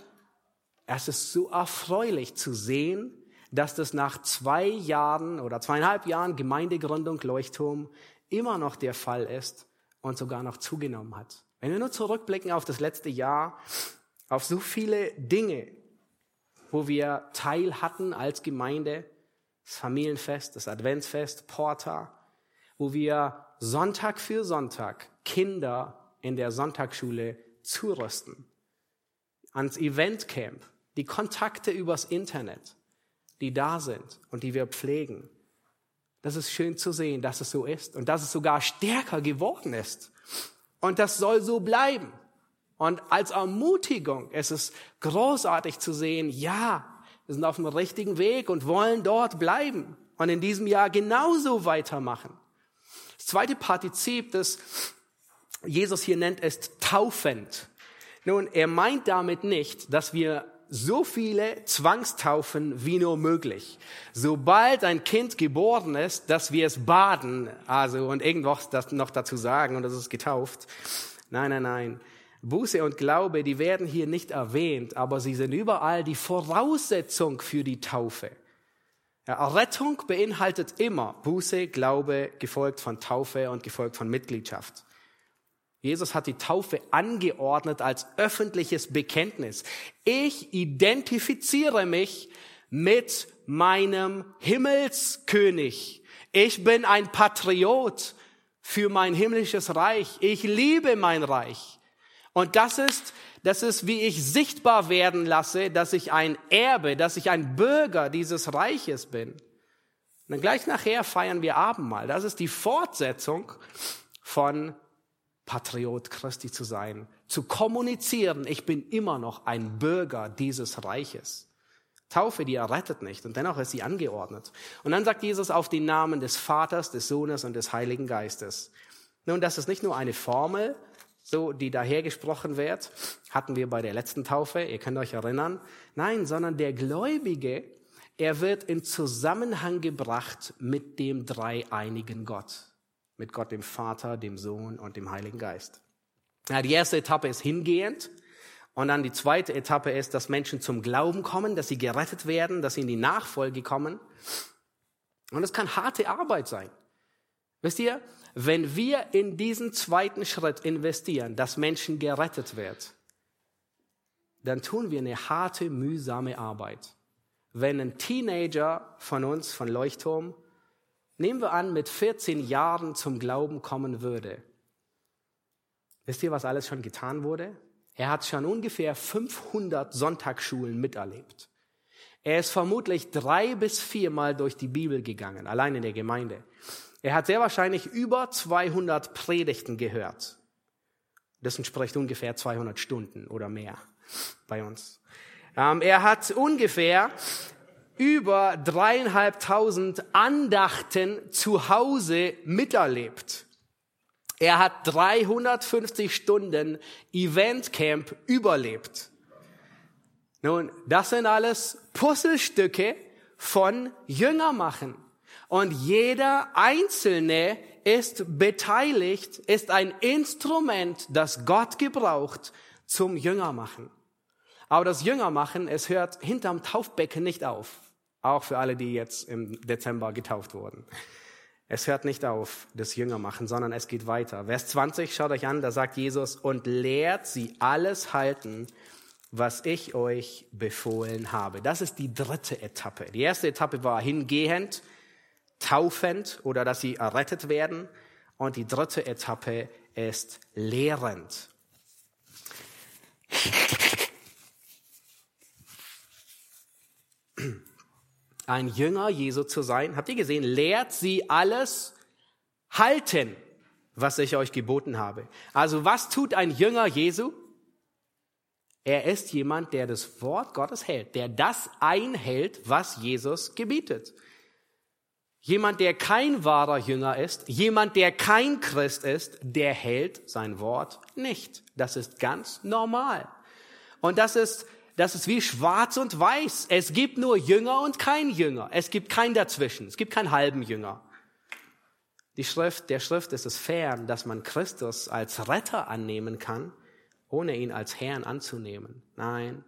es ist so erfreulich zu sehen, dass das nach zwei Jahren oder zweieinhalb Jahren Gemeindegründung Leuchtturm immer noch der Fall ist und sogar noch zugenommen hat. Wenn wir nur zurückblicken auf das letzte Jahr, auf so viele Dinge, wo wir Teil hatten als Gemeinde, das Familienfest, das Adventsfest, Porta, wo wir Sonntag für Sonntag Kinder in der Sonntagsschule zurüsten, ans Eventcamp, die Kontakte übers Internet, die da sind und die wir pflegen. Das ist schön zu sehen, dass es so ist und dass es sogar stärker geworden ist. Und das soll so bleiben. Und als Ermutigung ist es großartig zu sehen, ja, wir sind auf dem richtigen Weg und wollen dort bleiben und in diesem Jahr genauso weitermachen. Das zweite Partizip, das Jesus hier nennt, ist taufend. Nun, er meint damit nicht, dass wir so viele Zwangstaufen wie nur möglich. Sobald ein Kind geboren ist, dass wir es baden, also und irgendwas das noch dazu sagen und das ist getauft. Nein, nein, nein. Buße und Glaube, die werden hier nicht erwähnt, aber sie sind überall die Voraussetzung für die Taufe. Ja, Rettung beinhaltet immer Buße, Glaube, gefolgt von Taufe und gefolgt von Mitgliedschaft. Jesus hat die Taufe angeordnet als öffentliches Bekenntnis. Ich identifiziere mich mit meinem Himmelskönig. Ich bin ein Patriot für mein himmlisches Reich. Ich liebe mein Reich. Und das ist, das ist, wie ich sichtbar werden lasse, dass ich ein Erbe, dass ich ein Bürger dieses Reiches bin. Und dann gleich nachher feiern wir Abendmahl. Das ist die Fortsetzung von Patriot Christi zu sein, zu kommunizieren, ich bin immer noch ein Bürger dieses Reiches. Taufe, die errettet nicht und dennoch ist sie angeordnet. Und dann sagt Jesus auf den Namen des Vaters, des Sohnes und des Heiligen Geistes. Nun, das ist nicht nur eine Formel, so die dahergesprochen wird, hatten wir bei der letzten Taufe, ihr könnt euch erinnern. Nein, sondern der Gläubige, er wird in Zusammenhang gebracht mit dem dreieinigen Gott mit Gott dem Vater, dem Sohn und dem Heiligen Geist. Ja, die erste Etappe ist hingehend. Und dann die zweite Etappe ist, dass Menschen zum Glauben kommen, dass sie gerettet werden, dass sie in die Nachfolge kommen. Und es kann harte Arbeit sein. Wisst ihr, wenn wir in diesen zweiten Schritt investieren, dass Menschen gerettet wird, dann tun wir eine harte, mühsame Arbeit. Wenn ein Teenager von uns, von Leuchtturm, nehmen wir an, mit 14 Jahren zum Glauben kommen würde. Wisst ihr, was alles schon getan wurde? Er hat schon ungefähr 500 Sonntagsschulen miterlebt. Er ist vermutlich drei bis viermal durch die Bibel gegangen, allein in der Gemeinde. Er hat sehr wahrscheinlich über 200 Predigten gehört. Das entspricht ungefähr 200 Stunden oder mehr bei uns. Ähm, er hat ungefähr über dreieinhalbtausend Andachten zu Hause miterlebt. Er hat 350 Stunden Eventcamp überlebt. Nun, das sind alles Puzzlestücke von Jüngermachen. Und jeder Einzelne ist beteiligt, ist ein Instrument, das Gott gebraucht zum Jüngermachen. Aber das Jüngermachen, es hört hinterm Taufbecken nicht auf. Auch für alle, die jetzt im Dezember getauft wurden. Es hört nicht auf, das Jünger machen, sondern es geht weiter. Vers 20, schaut euch an, da sagt Jesus, und lehrt sie alles halten, was ich euch befohlen habe. Das ist die dritte Etappe. Die erste Etappe war hingehend, taufend oder dass sie errettet werden. Und die dritte Etappe ist lehrend. ein Jünger Jesu zu sein, habt ihr gesehen, lehrt sie alles halten, was ich euch geboten habe. Also was tut ein Jünger Jesu? Er ist jemand, der das Wort Gottes hält, der das einhält, was Jesus gebietet. Jemand, der kein wahrer Jünger ist, jemand, der kein Christ ist, der hält sein Wort nicht. Das ist ganz normal. Und das ist das ist wie schwarz und weiß. Es gibt nur Jünger und kein Jünger. Es gibt kein dazwischen. Es gibt keinen halben Jünger. Die Schrift, der Schrift ist es fern, dass man Christus als Retter annehmen kann, ohne ihn als Herrn anzunehmen. Nein.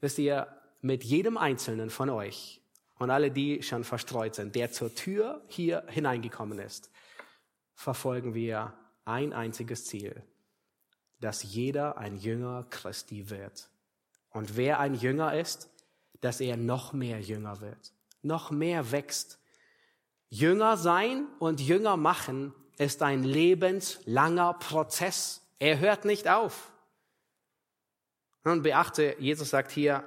Wisst ihr, mit jedem Einzelnen von euch und alle, die schon verstreut sind, der zur Tür hier hineingekommen ist, verfolgen wir ein einziges Ziel, dass jeder ein Jünger Christi wird. Und wer ein Jünger ist, dass er noch mehr Jünger wird, noch mehr wächst. Jünger sein und Jünger machen ist ein lebenslanger Prozess. Er hört nicht auf. Und beachte, Jesus sagt hier,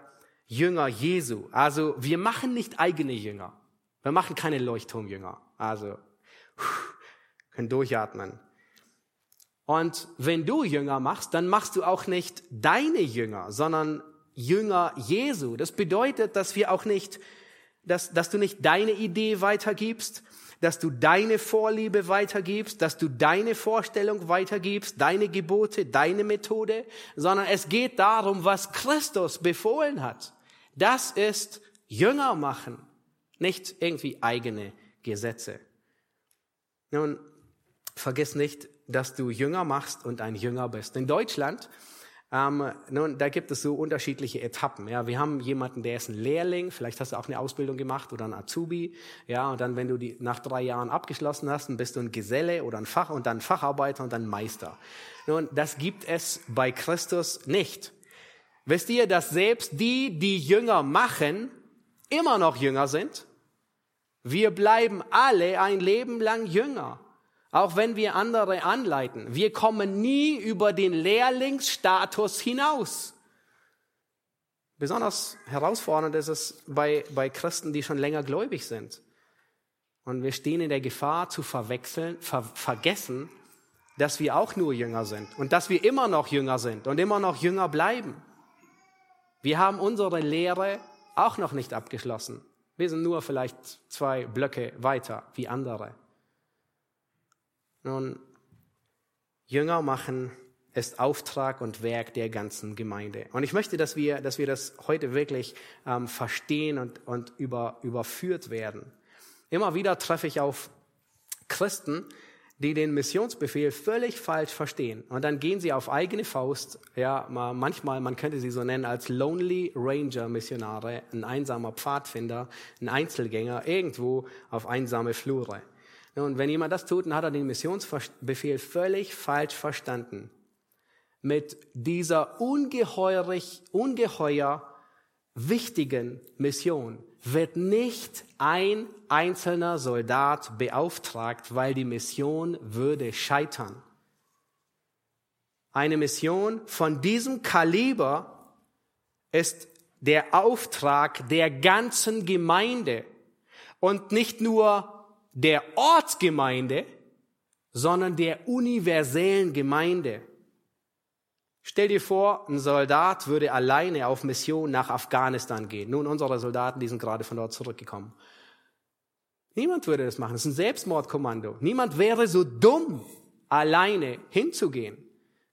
Jünger Jesu. Also wir machen nicht eigene Jünger. Wir machen keine Leuchtturmjünger. Also können durchatmen. Und wenn du Jünger machst, dann machst du auch nicht deine Jünger, sondern Jünger Jesu. Das bedeutet, dass wir auch nicht, dass, dass du nicht deine Idee weitergibst, dass du deine Vorliebe weitergibst, dass du deine Vorstellung weitergibst, deine Gebote, deine Methode, sondern es geht darum, was Christus befohlen hat. Das ist Jünger machen, nicht irgendwie eigene Gesetze. Nun, vergiss nicht, dass du Jünger machst und ein Jünger bist. In Deutschland, ähm, nun, da gibt es so unterschiedliche Etappen. Ja, wir haben jemanden, der ist ein Lehrling, vielleicht hast du auch eine Ausbildung gemacht oder ein Azubi. Ja, und dann, wenn du die nach drei Jahren abgeschlossen hast, dann bist du ein Geselle oder ein Fach und dann Facharbeiter und dann Meister. Nun, das gibt es bei Christus nicht. Wisst ihr, dass selbst die, die Jünger machen, immer noch Jünger sind? Wir bleiben alle ein Leben lang Jünger. Auch wenn wir andere anleiten. Wir kommen nie über den Lehrlingsstatus hinaus. Besonders herausfordernd ist es bei, bei Christen, die schon länger gläubig sind. Und wir stehen in der Gefahr zu verwechseln, ver, vergessen, dass wir auch nur Jünger sind und dass wir immer noch Jünger sind und immer noch Jünger bleiben. Wir haben unsere Lehre auch noch nicht abgeschlossen. Wir sind nur vielleicht zwei Blöcke weiter wie andere. Nun, Jünger machen ist Auftrag und Werk der ganzen Gemeinde. Und ich möchte, dass wir, dass wir das heute wirklich ähm, verstehen und, und über, überführt werden. Immer wieder treffe ich auf Christen, die den Missionsbefehl völlig falsch verstehen. Und dann gehen sie auf eigene Faust, ja, manchmal, man könnte sie so nennen als Lonely Ranger Missionare, ein einsamer Pfadfinder, ein Einzelgänger, irgendwo auf einsame Flure. Und wenn jemand das tut, dann hat er den Missionsbefehl völlig falsch verstanden. Mit dieser ungeheurig, ungeheuer wichtigen Mission wird nicht ein einzelner Soldat beauftragt, weil die Mission würde scheitern. Eine Mission von diesem Kaliber ist der Auftrag der ganzen Gemeinde und nicht nur der Ortsgemeinde, sondern der universellen Gemeinde. Stell dir vor, ein Soldat würde alleine auf Mission nach Afghanistan gehen. Nun, unsere Soldaten, die sind gerade von dort zurückgekommen. Niemand würde das machen. Das ist ein Selbstmordkommando. Niemand wäre so dumm, alleine hinzugehen.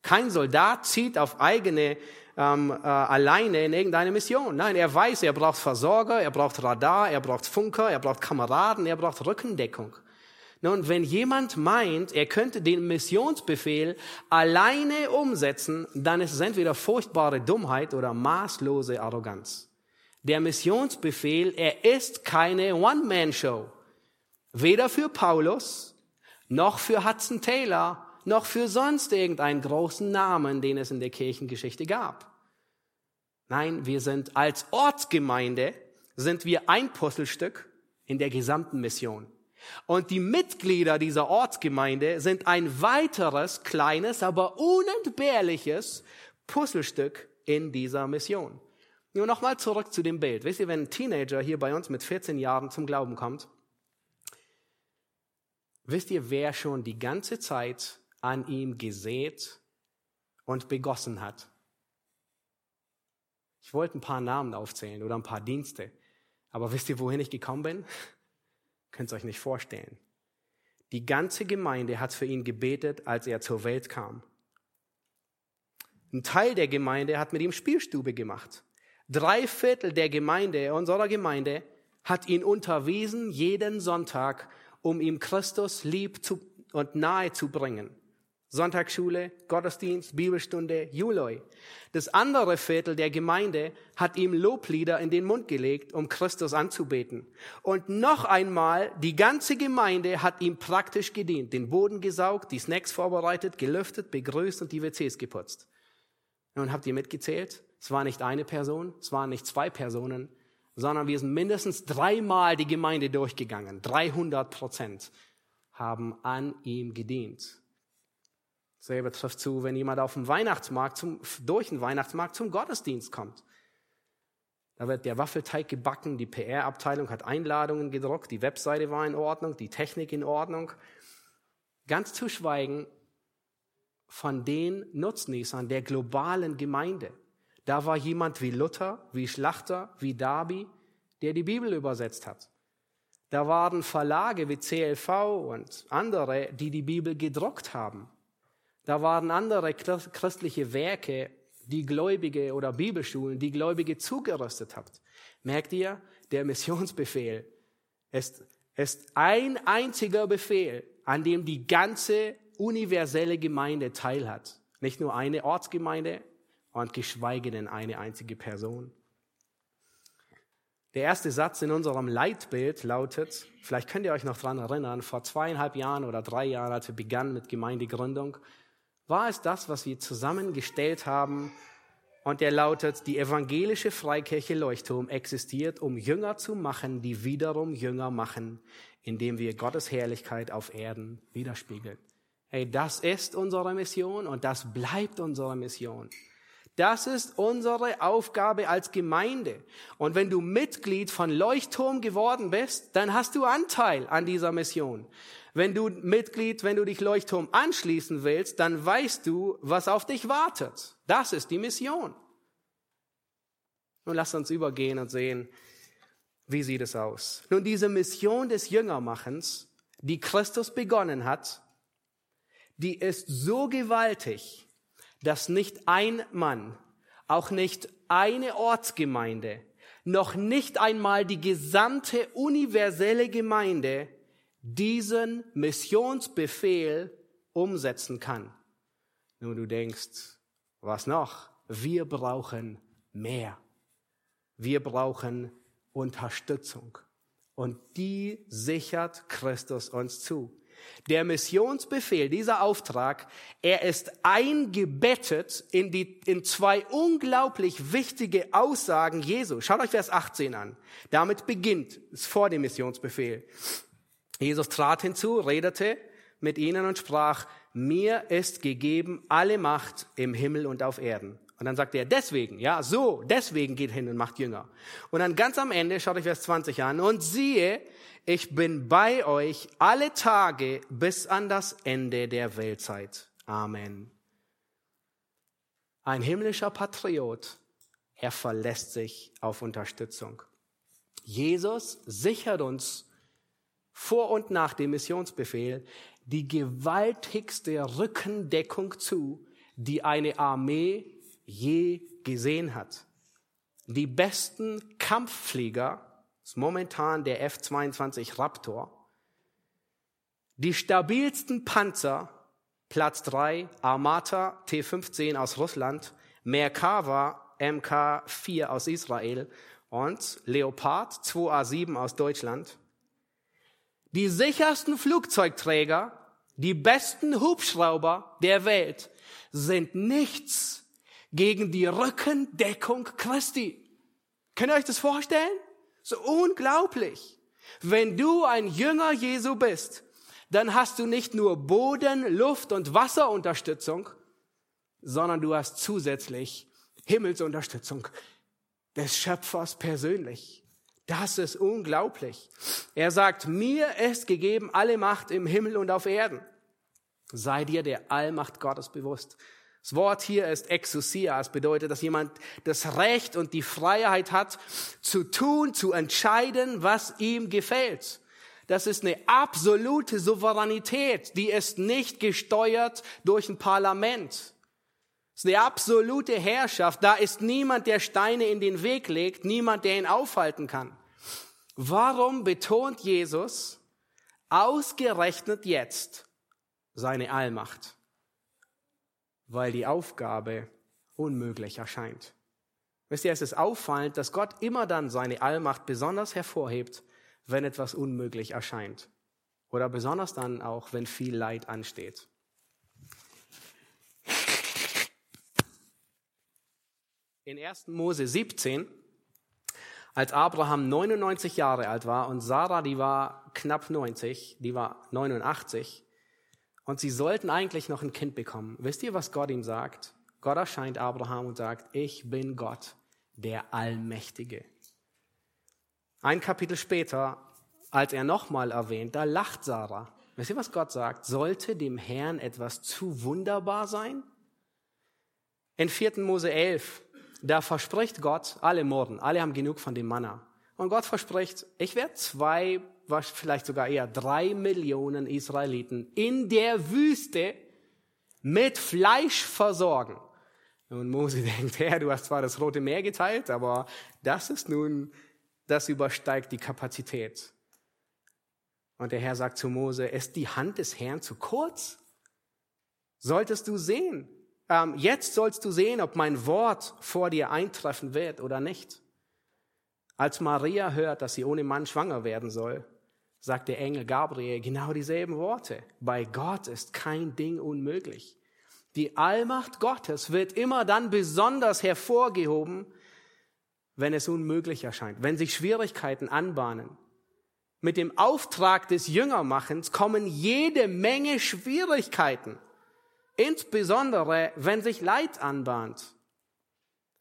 Kein Soldat zieht auf eigene ähm, äh, alleine in irgendeine Mission. Nein, er weiß, er braucht Versorger, er braucht Radar, er braucht Funker, er braucht Kameraden, er braucht Rückendeckung. Nun, wenn jemand meint, er könnte den Missionsbefehl alleine umsetzen, dann ist es entweder furchtbare Dummheit oder maßlose Arroganz. Der Missionsbefehl, er ist keine One-Man-Show. Weder für Paulus, noch für Hudson Taylor, noch für sonst irgendeinen großen Namen, den es in der Kirchengeschichte gab. Nein, wir sind als Ortsgemeinde, sind wir ein Puzzlestück in der gesamten Mission. Und die Mitglieder dieser Ortsgemeinde sind ein weiteres, kleines, aber unentbehrliches Puzzlestück in dieser Mission. Nur nochmal zurück zu dem Bild. Wisst ihr, wenn ein Teenager hier bei uns mit 14 Jahren zum Glauben kommt, wisst ihr, wer schon die ganze Zeit an ihm gesät und begossen hat. Ich wollte ein paar Namen aufzählen oder ein paar Dienste. Aber wisst ihr, wohin ich gekommen bin? Könnt ihr euch nicht vorstellen. Die ganze Gemeinde hat für ihn gebetet, als er zur Welt kam. Ein Teil der Gemeinde hat mit ihm Spielstube gemacht. Drei Viertel der Gemeinde, unserer Gemeinde, hat ihn unterwiesen jeden Sonntag, um ihm Christus lieb zu und nahe zu bringen. Sonntagsschule, Gottesdienst, Bibelstunde, Juloi. Das andere Viertel der Gemeinde hat ihm Loblieder in den Mund gelegt, um Christus anzubeten. Und noch einmal, die ganze Gemeinde hat ihm praktisch gedient, den Boden gesaugt, die Snacks vorbereitet, gelüftet, begrüßt und die WCs geputzt. Nun habt ihr mitgezählt? Es war nicht eine Person, es waren nicht zwei Personen, sondern wir sind mindestens dreimal die Gemeinde durchgegangen. 300 Prozent haben an ihm gedient. Selbe trifft zu, wenn jemand auf dem Weihnachtsmarkt zum, durch den Weihnachtsmarkt zum Gottesdienst kommt. Da wird der Waffelteig gebacken, die PR-Abteilung hat Einladungen gedruckt, die Webseite war in Ordnung, die Technik in Ordnung. Ganz zu schweigen von den Nutznießern der globalen Gemeinde. Da war jemand wie Luther, wie Schlachter, wie Darby, der die Bibel übersetzt hat. Da waren Verlage wie CLV und andere, die die Bibel gedruckt haben. Da waren andere christliche Werke, die Gläubige oder Bibelschulen, die Gläubige zugerüstet habt. Merkt ihr, der Missionsbefehl ist, ist ein einziger Befehl, an dem die ganze universelle Gemeinde teilhat. Nicht nur eine Ortsgemeinde und geschweige denn eine einzige Person. Der erste Satz in unserem Leitbild lautet, vielleicht könnt ihr euch noch dran erinnern, vor zweieinhalb Jahren oder drei Jahren, als wir begannen mit Gemeindegründung, war es das, was wir zusammengestellt haben und der lautet, die evangelische Freikirche Leuchtturm existiert, um Jünger zu machen, die wiederum Jünger machen, indem wir Gottes Herrlichkeit auf Erden widerspiegeln. Hey, das ist unsere Mission und das bleibt unsere Mission. Das ist unsere Aufgabe als Gemeinde. Und wenn du Mitglied von Leuchtturm geworden bist, dann hast du Anteil an dieser Mission. Wenn du Mitglied, wenn du dich Leuchtturm anschließen willst, dann weißt du, was auf dich wartet. Das ist die Mission. Nun lass uns übergehen und sehen, wie sieht es aus. Nun, diese Mission des Jüngermachens, die Christus begonnen hat, die ist so gewaltig, dass nicht ein Mann, auch nicht eine Ortsgemeinde, noch nicht einmal die gesamte universelle Gemeinde diesen Missionsbefehl umsetzen kann. Nun, du denkst, was noch? Wir brauchen mehr. Wir brauchen Unterstützung. Und die sichert Christus uns zu. Der Missionsbefehl, dieser Auftrag, er ist eingebettet in die, in zwei unglaublich wichtige Aussagen Jesu. Schaut euch Vers 18 an. Damit beginnt es vor dem Missionsbefehl. Jesus trat hinzu, redete mit ihnen und sprach, mir ist gegeben alle Macht im Himmel und auf Erden. Und dann sagt er, deswegen, ja, so, deswegen geht hin und macht Jünger. Und dann ganz am Ende, schaut euch Vers 20 an, und siehe, ich bin bei euch alle Tage bis an das Ende der Weltzeit. Amen. Ein himmlischer Patriot, er verlässt sich auf Unterstützung. Jesus sichert uns vor und nach dem Missionsbefehl die gewaltigste Rückendeckung zu, die eine Armee je gesehen hat. Die besten Kampfflieger ist momentan der F-22 Raptor. Die stabilsten Panzer, Platz 3, Armata T-15 aus Russland, Merkava MK-4 aus Israel und Leopard 2A7 aus Deutschland. Die sichersten Flugzeugträger, die besten Hubschrauber der Welt sind nichts gegen die Rückendeckung Christi. Könnt ihr euch das vorstellen? So unglaublich. Wenn du ein Jünger Jesu bist, dann hast du nicht nur Boden, Luft und Wasserunterstützung, sondern du hast zusätzlich Himmelsunterstützung des Schöpfers persönlich. Das ist unglaublich. Er sagt, mir ist gegeben alle Macht im Himmel und auf Erden. Sei dir der Allmacht Gottes bewusst. Das Wort hier ist exousia. Es bedeutet, dass jemand das Recht und die Freiheit hat, zu tun, zu entscheiden, was ihm gefällt. Das ist eine absolute Souveränität. Die ist nicht gesteuert durch ein Parlament. Das ist eine absolute Herrschaft. Da ist niemand, der Steine in den Weg legt, niemand, der ihn aufhalten kann. Warum betont Jesus ausgerechnet jetzt seine Allmacht? Weil die Aufgabe unmöglich erscheint. Wisst ihr, es ist auffallend, dass Gott immer dann seine Allmacht besonders hervorhebt, wenn etwas unmöglich erscheint. Oder besonders dann auch, wenn viel Leid ansteht. In 1. Mose 17, als Abraham 99 Jahre alt war und Sarah, die war knapp 90, die war 89, und sie sollten eigentlich noch ein Kind bekommen. Wisst ihr, was Gott ihm sagt? Gott erscheint Abraham und sagt, ich bin Gott, der Allmächtige. Ein Kapitel später, als er nochmal erwähnt, da lacht Sarah. Wisst ihr, was Gott sagt? Sollte dem Herrn etwas zu wunderbar sein? In 4. Mose 11, da verspricht Gott, alle morden, alle haben genug von dem Manna. Und Gott verspricht, ich werde zwei was vielleicht sogar eher drei Millionen Israeliten in der Wüste mit Fleisch versorgen. Und Mose denkt, Herr, du hast zwar das Rote Meer geteilt, aber das ist nun, das übersteigt die Kapazität. Und der Herr sagt zu Mose, ist die Hand des Herrn zu kurz? solltest du sehen. Ähm, jetzt sollst du sehen, ob mein Wort vor dir eintreffen wird oder nicht. Als Maria hört, dass sie ohne Mann schwanger werden soll, sagt der Engel Gabriel genau dieselben Worte. Bei Gott ist kein Ding unmöglich. Die Allmacht Gottes wird immer dann besonders hervorgehoben, wenn es unmöglich erscheint, wenn sich Schwierigkeiten anbahnen. Mit dem Auftrag des Jüngermachens kommen jede Menge Schwierigkeiten, insbesondere wenn sich Leid anbahnt.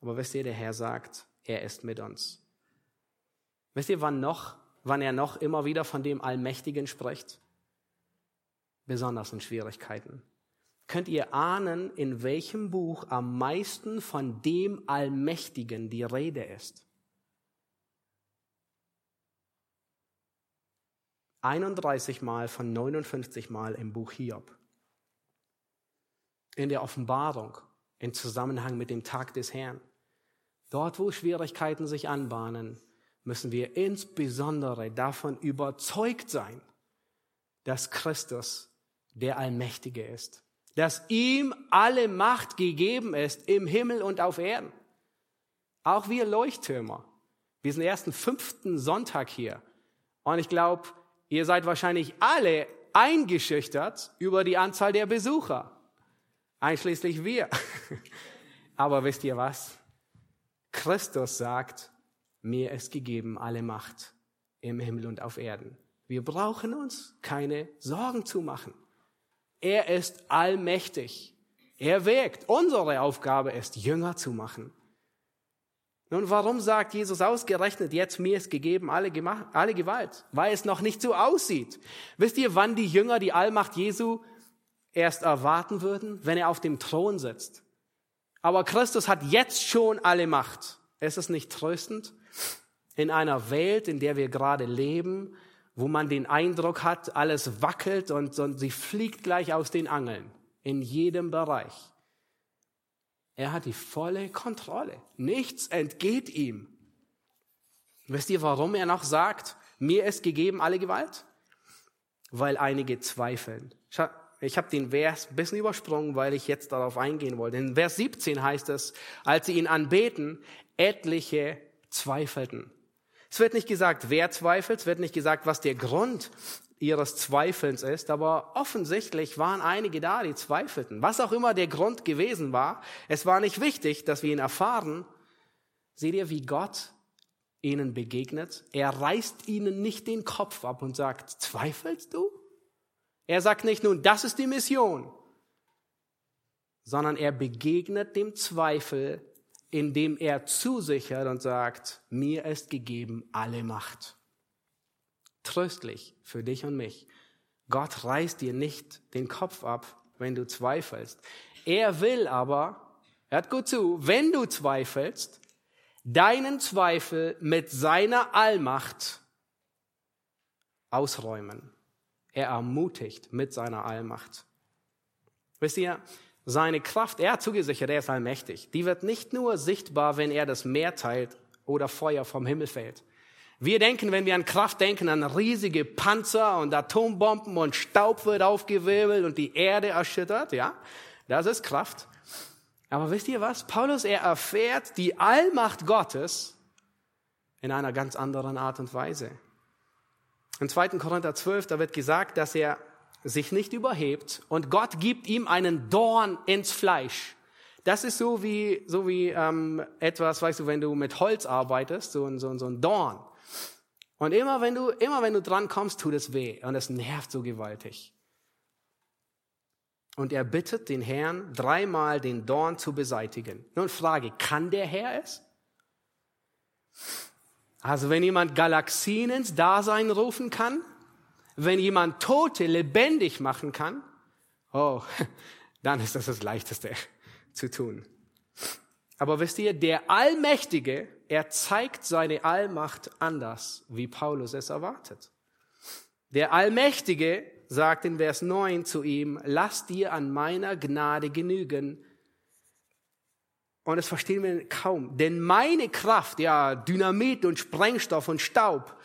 Aber wisst ihr, der Herr sagt, er ist mit uns. Wisst ihr, wann noch, wann er noch immer wieder von dem Allmächtigen spricht? Besonders in Schwierigkeiten. Könnt ihr ahnen, in welchem Buch am meisten von dem Allmächtigen die Rede ist? 31 Mal von 59 Mal im Buch Hiob. In der Offenbarung, im Zusammenhang mit dem Tag des Herrn. Dort, wo Schwierigkeiten sich anbahnen, müssen wir insbesondere davon überzeugt sein, dass Christus der Allmächtige ist dass ihm alle Macht gegeben ist im Himmel und auf Erden. Auch wir Leuchttürmer. Wir sind erst den fünften Sonntag hier. Und ich glaube, ihr seid wahrscheinlich alle eingeschüchtert über die Anzahl der Besucher. Einschließlich wir. Aber wisst ihr was? Christus sagt, mir ist gegeben alle Macht im Himmel und auf Erden. Wir brauchen uns keine Sorgen zu machen. Er ist allmächtig. Er wirkt. Unsere Aufgabe ist, Jünger zu machen. Nun, warum sagt Jesus ausgerechnet, jetzt mir ist gegeben alle, alle Gewalt? Weil es noch nicht so aussieht. Wisst ihr, wann die Jünger die Allmacht Jesu erst erwarten würden? Wenn er auf dem Thron sitzt. Aber Christus hat jetzt schon alle Macht. Ist es nicht tröstend? In einer Welt, in der wir gerade leben, wo man den Eindruck hat, alles wackelt und, und sie fliegt gleich aus den Angeln in jedem Bereich. Er hat die volle Kontrolle. Nichts entgeht ihm. Wisst ihr, warum er noch sagt, mir ist gegeben alle Gewalt? Weil einige zweifeln. Ich habe den Vers ein bisschen übersprungen, weil ich jetzt darauf eingehen wollte. In Vers 17 heißt es, als sie ihn anbeten, etliche zweifelten. Es wird nicht gesagt, wer zweifelt, es wird nicht gesagt, was der Grund ihres Zweifelns ist, aber offensichtlich waren einige da, die zweifelten. Was auch immer der Grund gewesen war, es war nicht wichtig, dass wir ihn erfahren. Seht ihr, wie Gott ihnen begegnet? Er reißt ihnen nicht den Kopf ab und sagt, zweifelst du? Er sagt nicht nun, das ist die Mission, sondern er begegnet dem Zweifel indem er zusichert und sagt, mir ist gegeben alle Macht. Tröstlich für dich und mich. Gott reißt dir nicht den Kopf ab, wenn du zweifelst. Er will aber, hört gut zu, wenn du zweifelst, deinen Zweifel mit seiner Allmacht ausräumen. Er ermutigt mit seiner Allmacht. Wisst ihr, seine Kraft, er hat zugesichert, er ist allmächtig. Die wird nicht nur sichtbar, wenn er das Meer teilt oder Feuer vom Himmel fällt. Wir denken, wenn wir an Kraft denken, an riesige Panzer und Atombomben und Staub wird aufgewirbelt und die Erde erschüttert, ja? Das ist Kraft. Aber wisst ihr was? Paulus, er erfährt die Allmacht Gottes in einer ganz anderen Art und Weise. In 2. Korinther 12, da wird gesagt, dass er sich nicht überhebt und Gott gibt ihm einen Dorn ins Fleisch. Das ist so wie, so wie ähm, etwas, weißt du, wenn du mit Holz arbeitest, so ein, so, so ein Dorn. Und immer wenn du, immer wenn du dran kommst, tut es weh und es nervt so gewaltig. Und er bittet den Herrn, dreimal den Dorn zu beseitigen. Nun Frage, kann der Herr es? Also wenn jemand Galaxien ins Dasein rufen kann, wenn jemand Tote lebendig machen kann, oh, dann ist das das Leichteste zu tun. Aber wisst ihr, der Allmächtige, er zeigt seine Allmacht anders, wie Paulus es erwartet. Der Allmächtige sagt in Vers 9 zu ihm, lass dir an meiner Gnade genügen. Und das verstehen wir kaum. Denn meine Kraft, ja, Dynamit und Sprengstoff und Staub,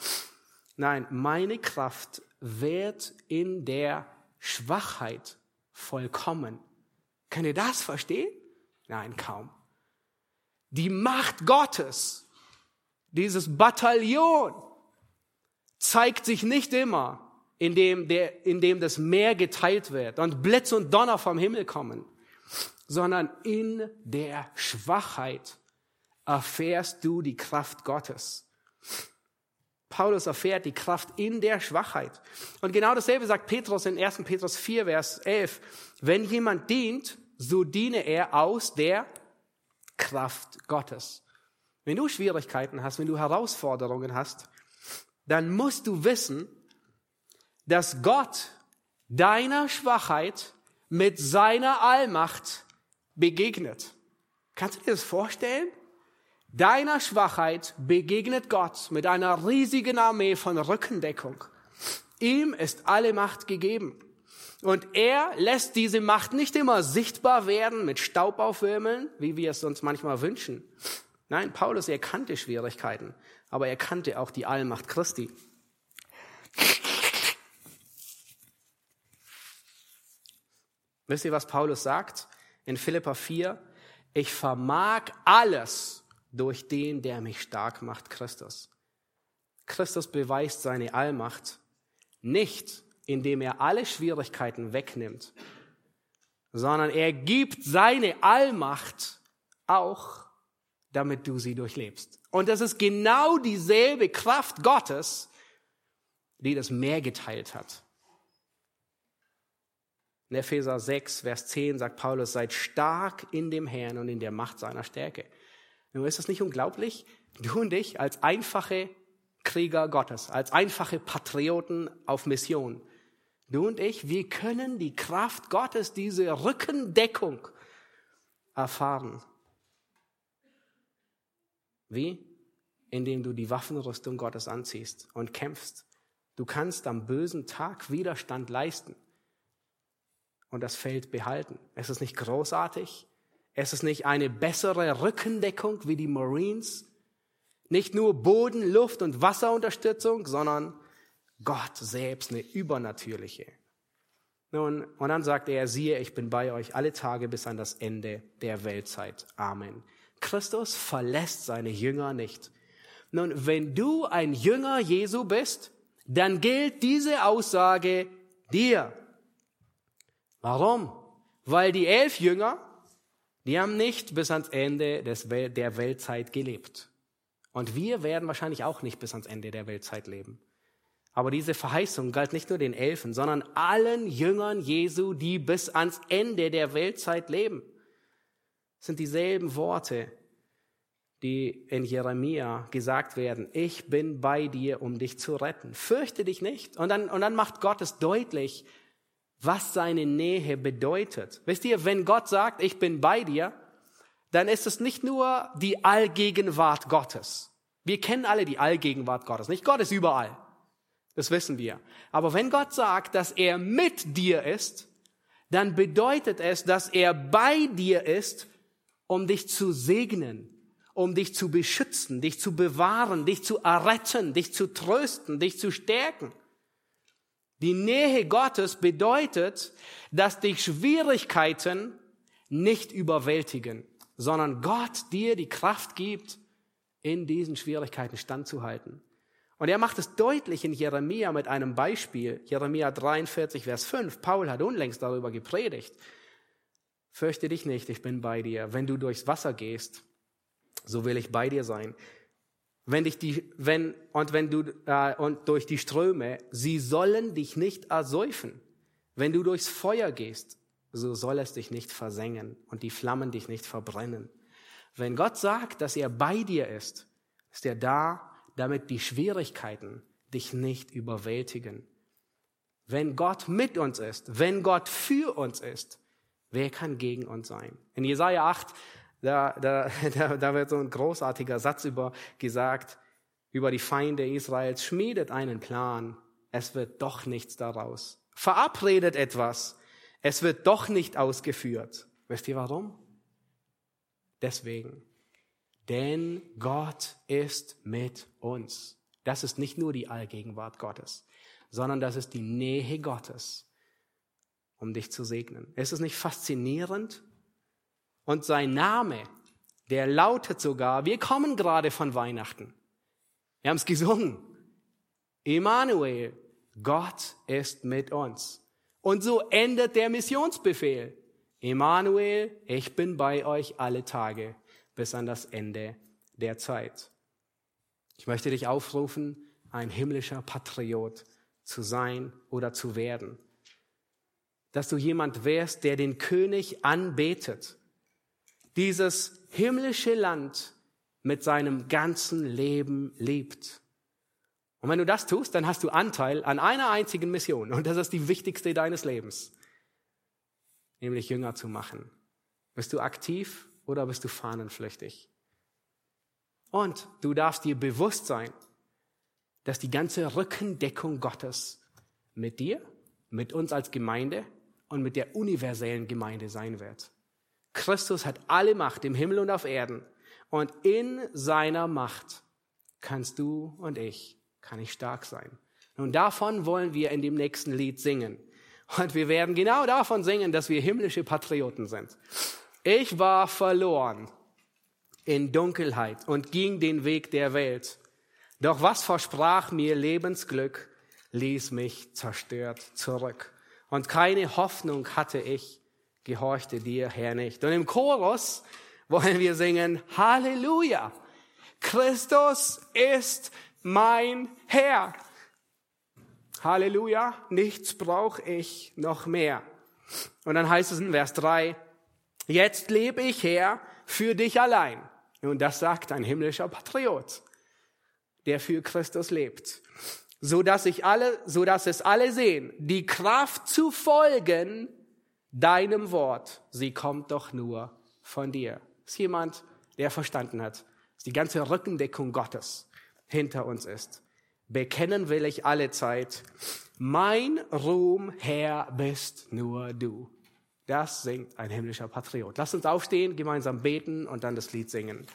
nein, meine Kraft wird in der Schwachheit vollkommen. Könnt ihr das verstehen? Nein, kaum. Die Macht Gottes, dieses Bataillon, zeigt sich nicht immer, indem, der, indem das Meer geteilt wird und Blitz und Donner vom Himmel kommen, sondern in der Schwachheit erfährst du die Kraft Gottes. Paulus erfährt die Kraft in der Schwachheit. Und genau dasselbe sagt Petrus in 1. Petrus 4, Vers 11. Wenn jemand dient, so diene er aus der Kraft Gottes. Wenn du Schwierigkeiten hast, wenn du Herausforderungen hast, dann musst du wissen, dass Gott deiner Schwachheit mit seiner Allmacht begegnet. Kannst du dir das vorstellen? Deiner Schwachheit begegnet Gott mit einer riesigen Armee von Rückendeckung. Ihm ist alle Macht gegeben. Und er lässt diese Macht nicht immer sichtbar werden mit Staub aufwürmeln, wie wir es uns manchmal wünschen. Nein, Paulus erkannte Schwierigkeiten, aber er kannte auch die Allmacht Christi. Wisst ihr, was Paulus sagt in Philippa 4? Ich vermag alles durch den, der mich stark macht, Christus. Christus beweist seine Allmacht nicht, indem er alle Schwierigkeiten wegnimmt, sondern er gibt seine Allmacht auch, damit du sie durchlebst. Und das ist genau dieselbe Kraft Gottes, die das Meer geteilt hat. In Epheser 6, Vers 10 sagt Paulus, seid stark in dem Herrn und in der Macht seiner Stärke. Nun ist das nicht unglaublich? Du und ich als einfache Krieger Gottes, als einfache Patrioten auf Mission. Du und ich, wir können die Kraft Gottes, diese Rückendeckung erfahren. Wie? Indem du die Waffenrüstung Gottes anziehst und kämpfst. Du kannst am bösen Tag Widerstand leisten und das Feld behalten. Es ist nicht großartig. Es ist nicht eine bessere Rückendeckung wie die Marines. Nicht nur Boden, Luft und Wasserunterstützung, sondern Gott selbst eine übernatürliche. Nun, und dann sagt er, siehe, ich bin bei euch alle Tage bis an das Ende der Weltzeit. Amen. Christus verlässt seine Jünger nicht. Nun, wenn du ein Jünger Jesu bist, dann gilt diese Aussage dir. Warum? Weil die elf Jünger, die haben nicht bis ans Ende des der Weltzeit gelebt. Und wir werden wahrscheinlich auch nicht bis ans Ende der Weltzeit leben. Aber diese Verheißung galt nicht nur den Elfen, sondern allen Jüngern Jesu, die bis ans Ende der Weltzeit leben. Das sind dieselben Worte, die in Jeremia gesagt werden. Ich bin bei dir, um dich zu retten. Fürchte dich nicht. Und dann, und dann macht Gott es deutlich, was seine Nähe bedeutet. Wisst ihr, wenn Gott sagt, ich bin bei dir, dann ist es nicht nur die Allgegenwart Gottes. Wir kennen alle die Allgegenwart Gottes, nicht? Gott ist überall. Das wissen wir. Aber wenn Gott sagt, dass er mit dir ist, dann bedeutet es, dass er bei dir ist, um dich zu segnen, um dich zu beschützen, dich zu bewahren, dich zu erretten, dich zu trösten, dich zu stärken. Die Nähe Gottes bedeutet, dass dich Schwierigkeiten nicht überwältigen, sondern Gott dir die Kraft gibt, in diesen Schwierigkeiten standzuhalten. Und er macht es deutlich in Jeremia mit einem Beispiel. Jeremia 43, Vers 5. Paul hat unlängst darüber gepredigt. Fürchte dich nicht, ich bin bei dir. Wenn du durchs Wasser gehst, so will ich bei dir sein wenn dich die, wenn, und wenn du, äh, und durch die Ströme, sie sollen dich nicht ersäufen. Wenn du durchs Feuer gehst, so soll es dich nicht versengen und die Flammen dich nicht verbrennen. Wenn Gott sagt, dass er bei dir ist, ist er da, damit die Schwierigkeiten dich nicht überwältigen. Wenn Gott mit uns ist, wenn Gott für uns ist, wer kann gegen uns sein? In Jesaja 8 da, da, da, da wird so ein großartiger Satz über gesagt, über die Feinde Israels, schmiedet einen Plan, es wird doch nichts daraus. Verabredet etwas, es wird doch nicht ausgeführt. Wisst ihr warum? Deswegen. Denn Gott ist mit uns. Das ist nicht nur die Allgegenwart Gottes, sondern das ist die Nähe Gottes. um dich zu segnen. Ist es nicht faszinierend? Und sein Name, der lautet sogar, wir kommen gerade von Weihnachten. Wir haben es gesungen. Emmanuel, Gott ist mit uns. Und so endet der Missionsbefehl. Emmanuel, ich bin bei euch alle Tage bis an das Ende der Zeit. Ich möchte dich aufrufen, ein himmlischer Patriot zu sein oder zu werden. Dass du jemand wärst, der den König anbetet. Dieses himmlische Land mit seinem ganzen Leben liebt. Und wenn du das tust, dann hast du Anteil an einer einzigen Mission. Und das ist die wichtigste deines Lebens. Nämlich Jünger zu machen. Bist du aktiv oder bist du fahnenflüchtig? Und du darfst dir bewusst sein, dass die ganze Rückendeckung Gottes mit dir, mit uns als Gemeinde und mit der universellen Gemeinde sein wird. Christus hat alle Macht im Himmel und auf Erden. Und in seiner Macht kannst du und ich, kann ich stark sein. Und davon wollen wir in dem nächsten Lied singen. Und wir werden genau davon singen, dass wir himmlische Patrioten sind. Ich war verloren in Dunkelheit und ging den Weg der Welt. Doch was versprach mir Lebensglück, ließ mich zerstört zurück. Und keine Hoffnung hatte ich, gehorchte dir, Herr, nicht. Und im Chorus wollen wir singen, Halleluja! Christus ist mein Herr. Halleluja, nichts brauche ich noch mehr. Und dann heißt es in Vers 3, Jetzt lebe ich, Herr, für dich allein. Und das sagt ein himmlischer Patriot, der für Christus lebt. So dass ich alle, so dass es alle sehen, die Kraft zu folgen deinem Wort, sie kommt doch nur von dir. Ist jemand, der verstanden hat, dass die ganze Rückendeckung Gottes hinter uns ist. Bekennen will ich alle Zeit, mein Ruhm, Herr, bist nur du. Das singt ein himmlischer Patriot. Lass uns aufstehen, gemeinsam beten und dann das Lied singen.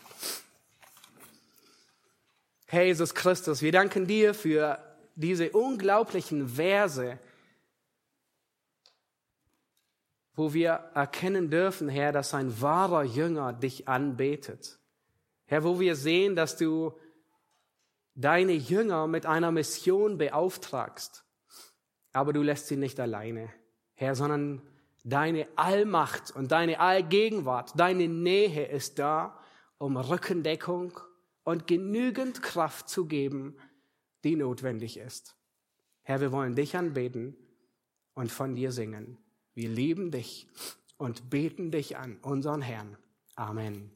Herr Jesus Christus, wir danken dir für diese unglaublichen Verse, wo wir erkennen dürfen, Herr, dass ein wahrer Jünger dich anbetet. Herr, wo wir sehen, dass du deine Jünger mit einer Mission beauftragst, aber du lässt sie nicht alleine, Herr, sondern Deine Allmacht und deine Allgegenwart, deine Nähe ist da, um Rückendeckung und genügend Kraft zu geben, die notwendig ist. Herr, wir wollen dich anbeten und von dir singen. Wir lieben dich und beten dich an, unseren Herrn. Amen.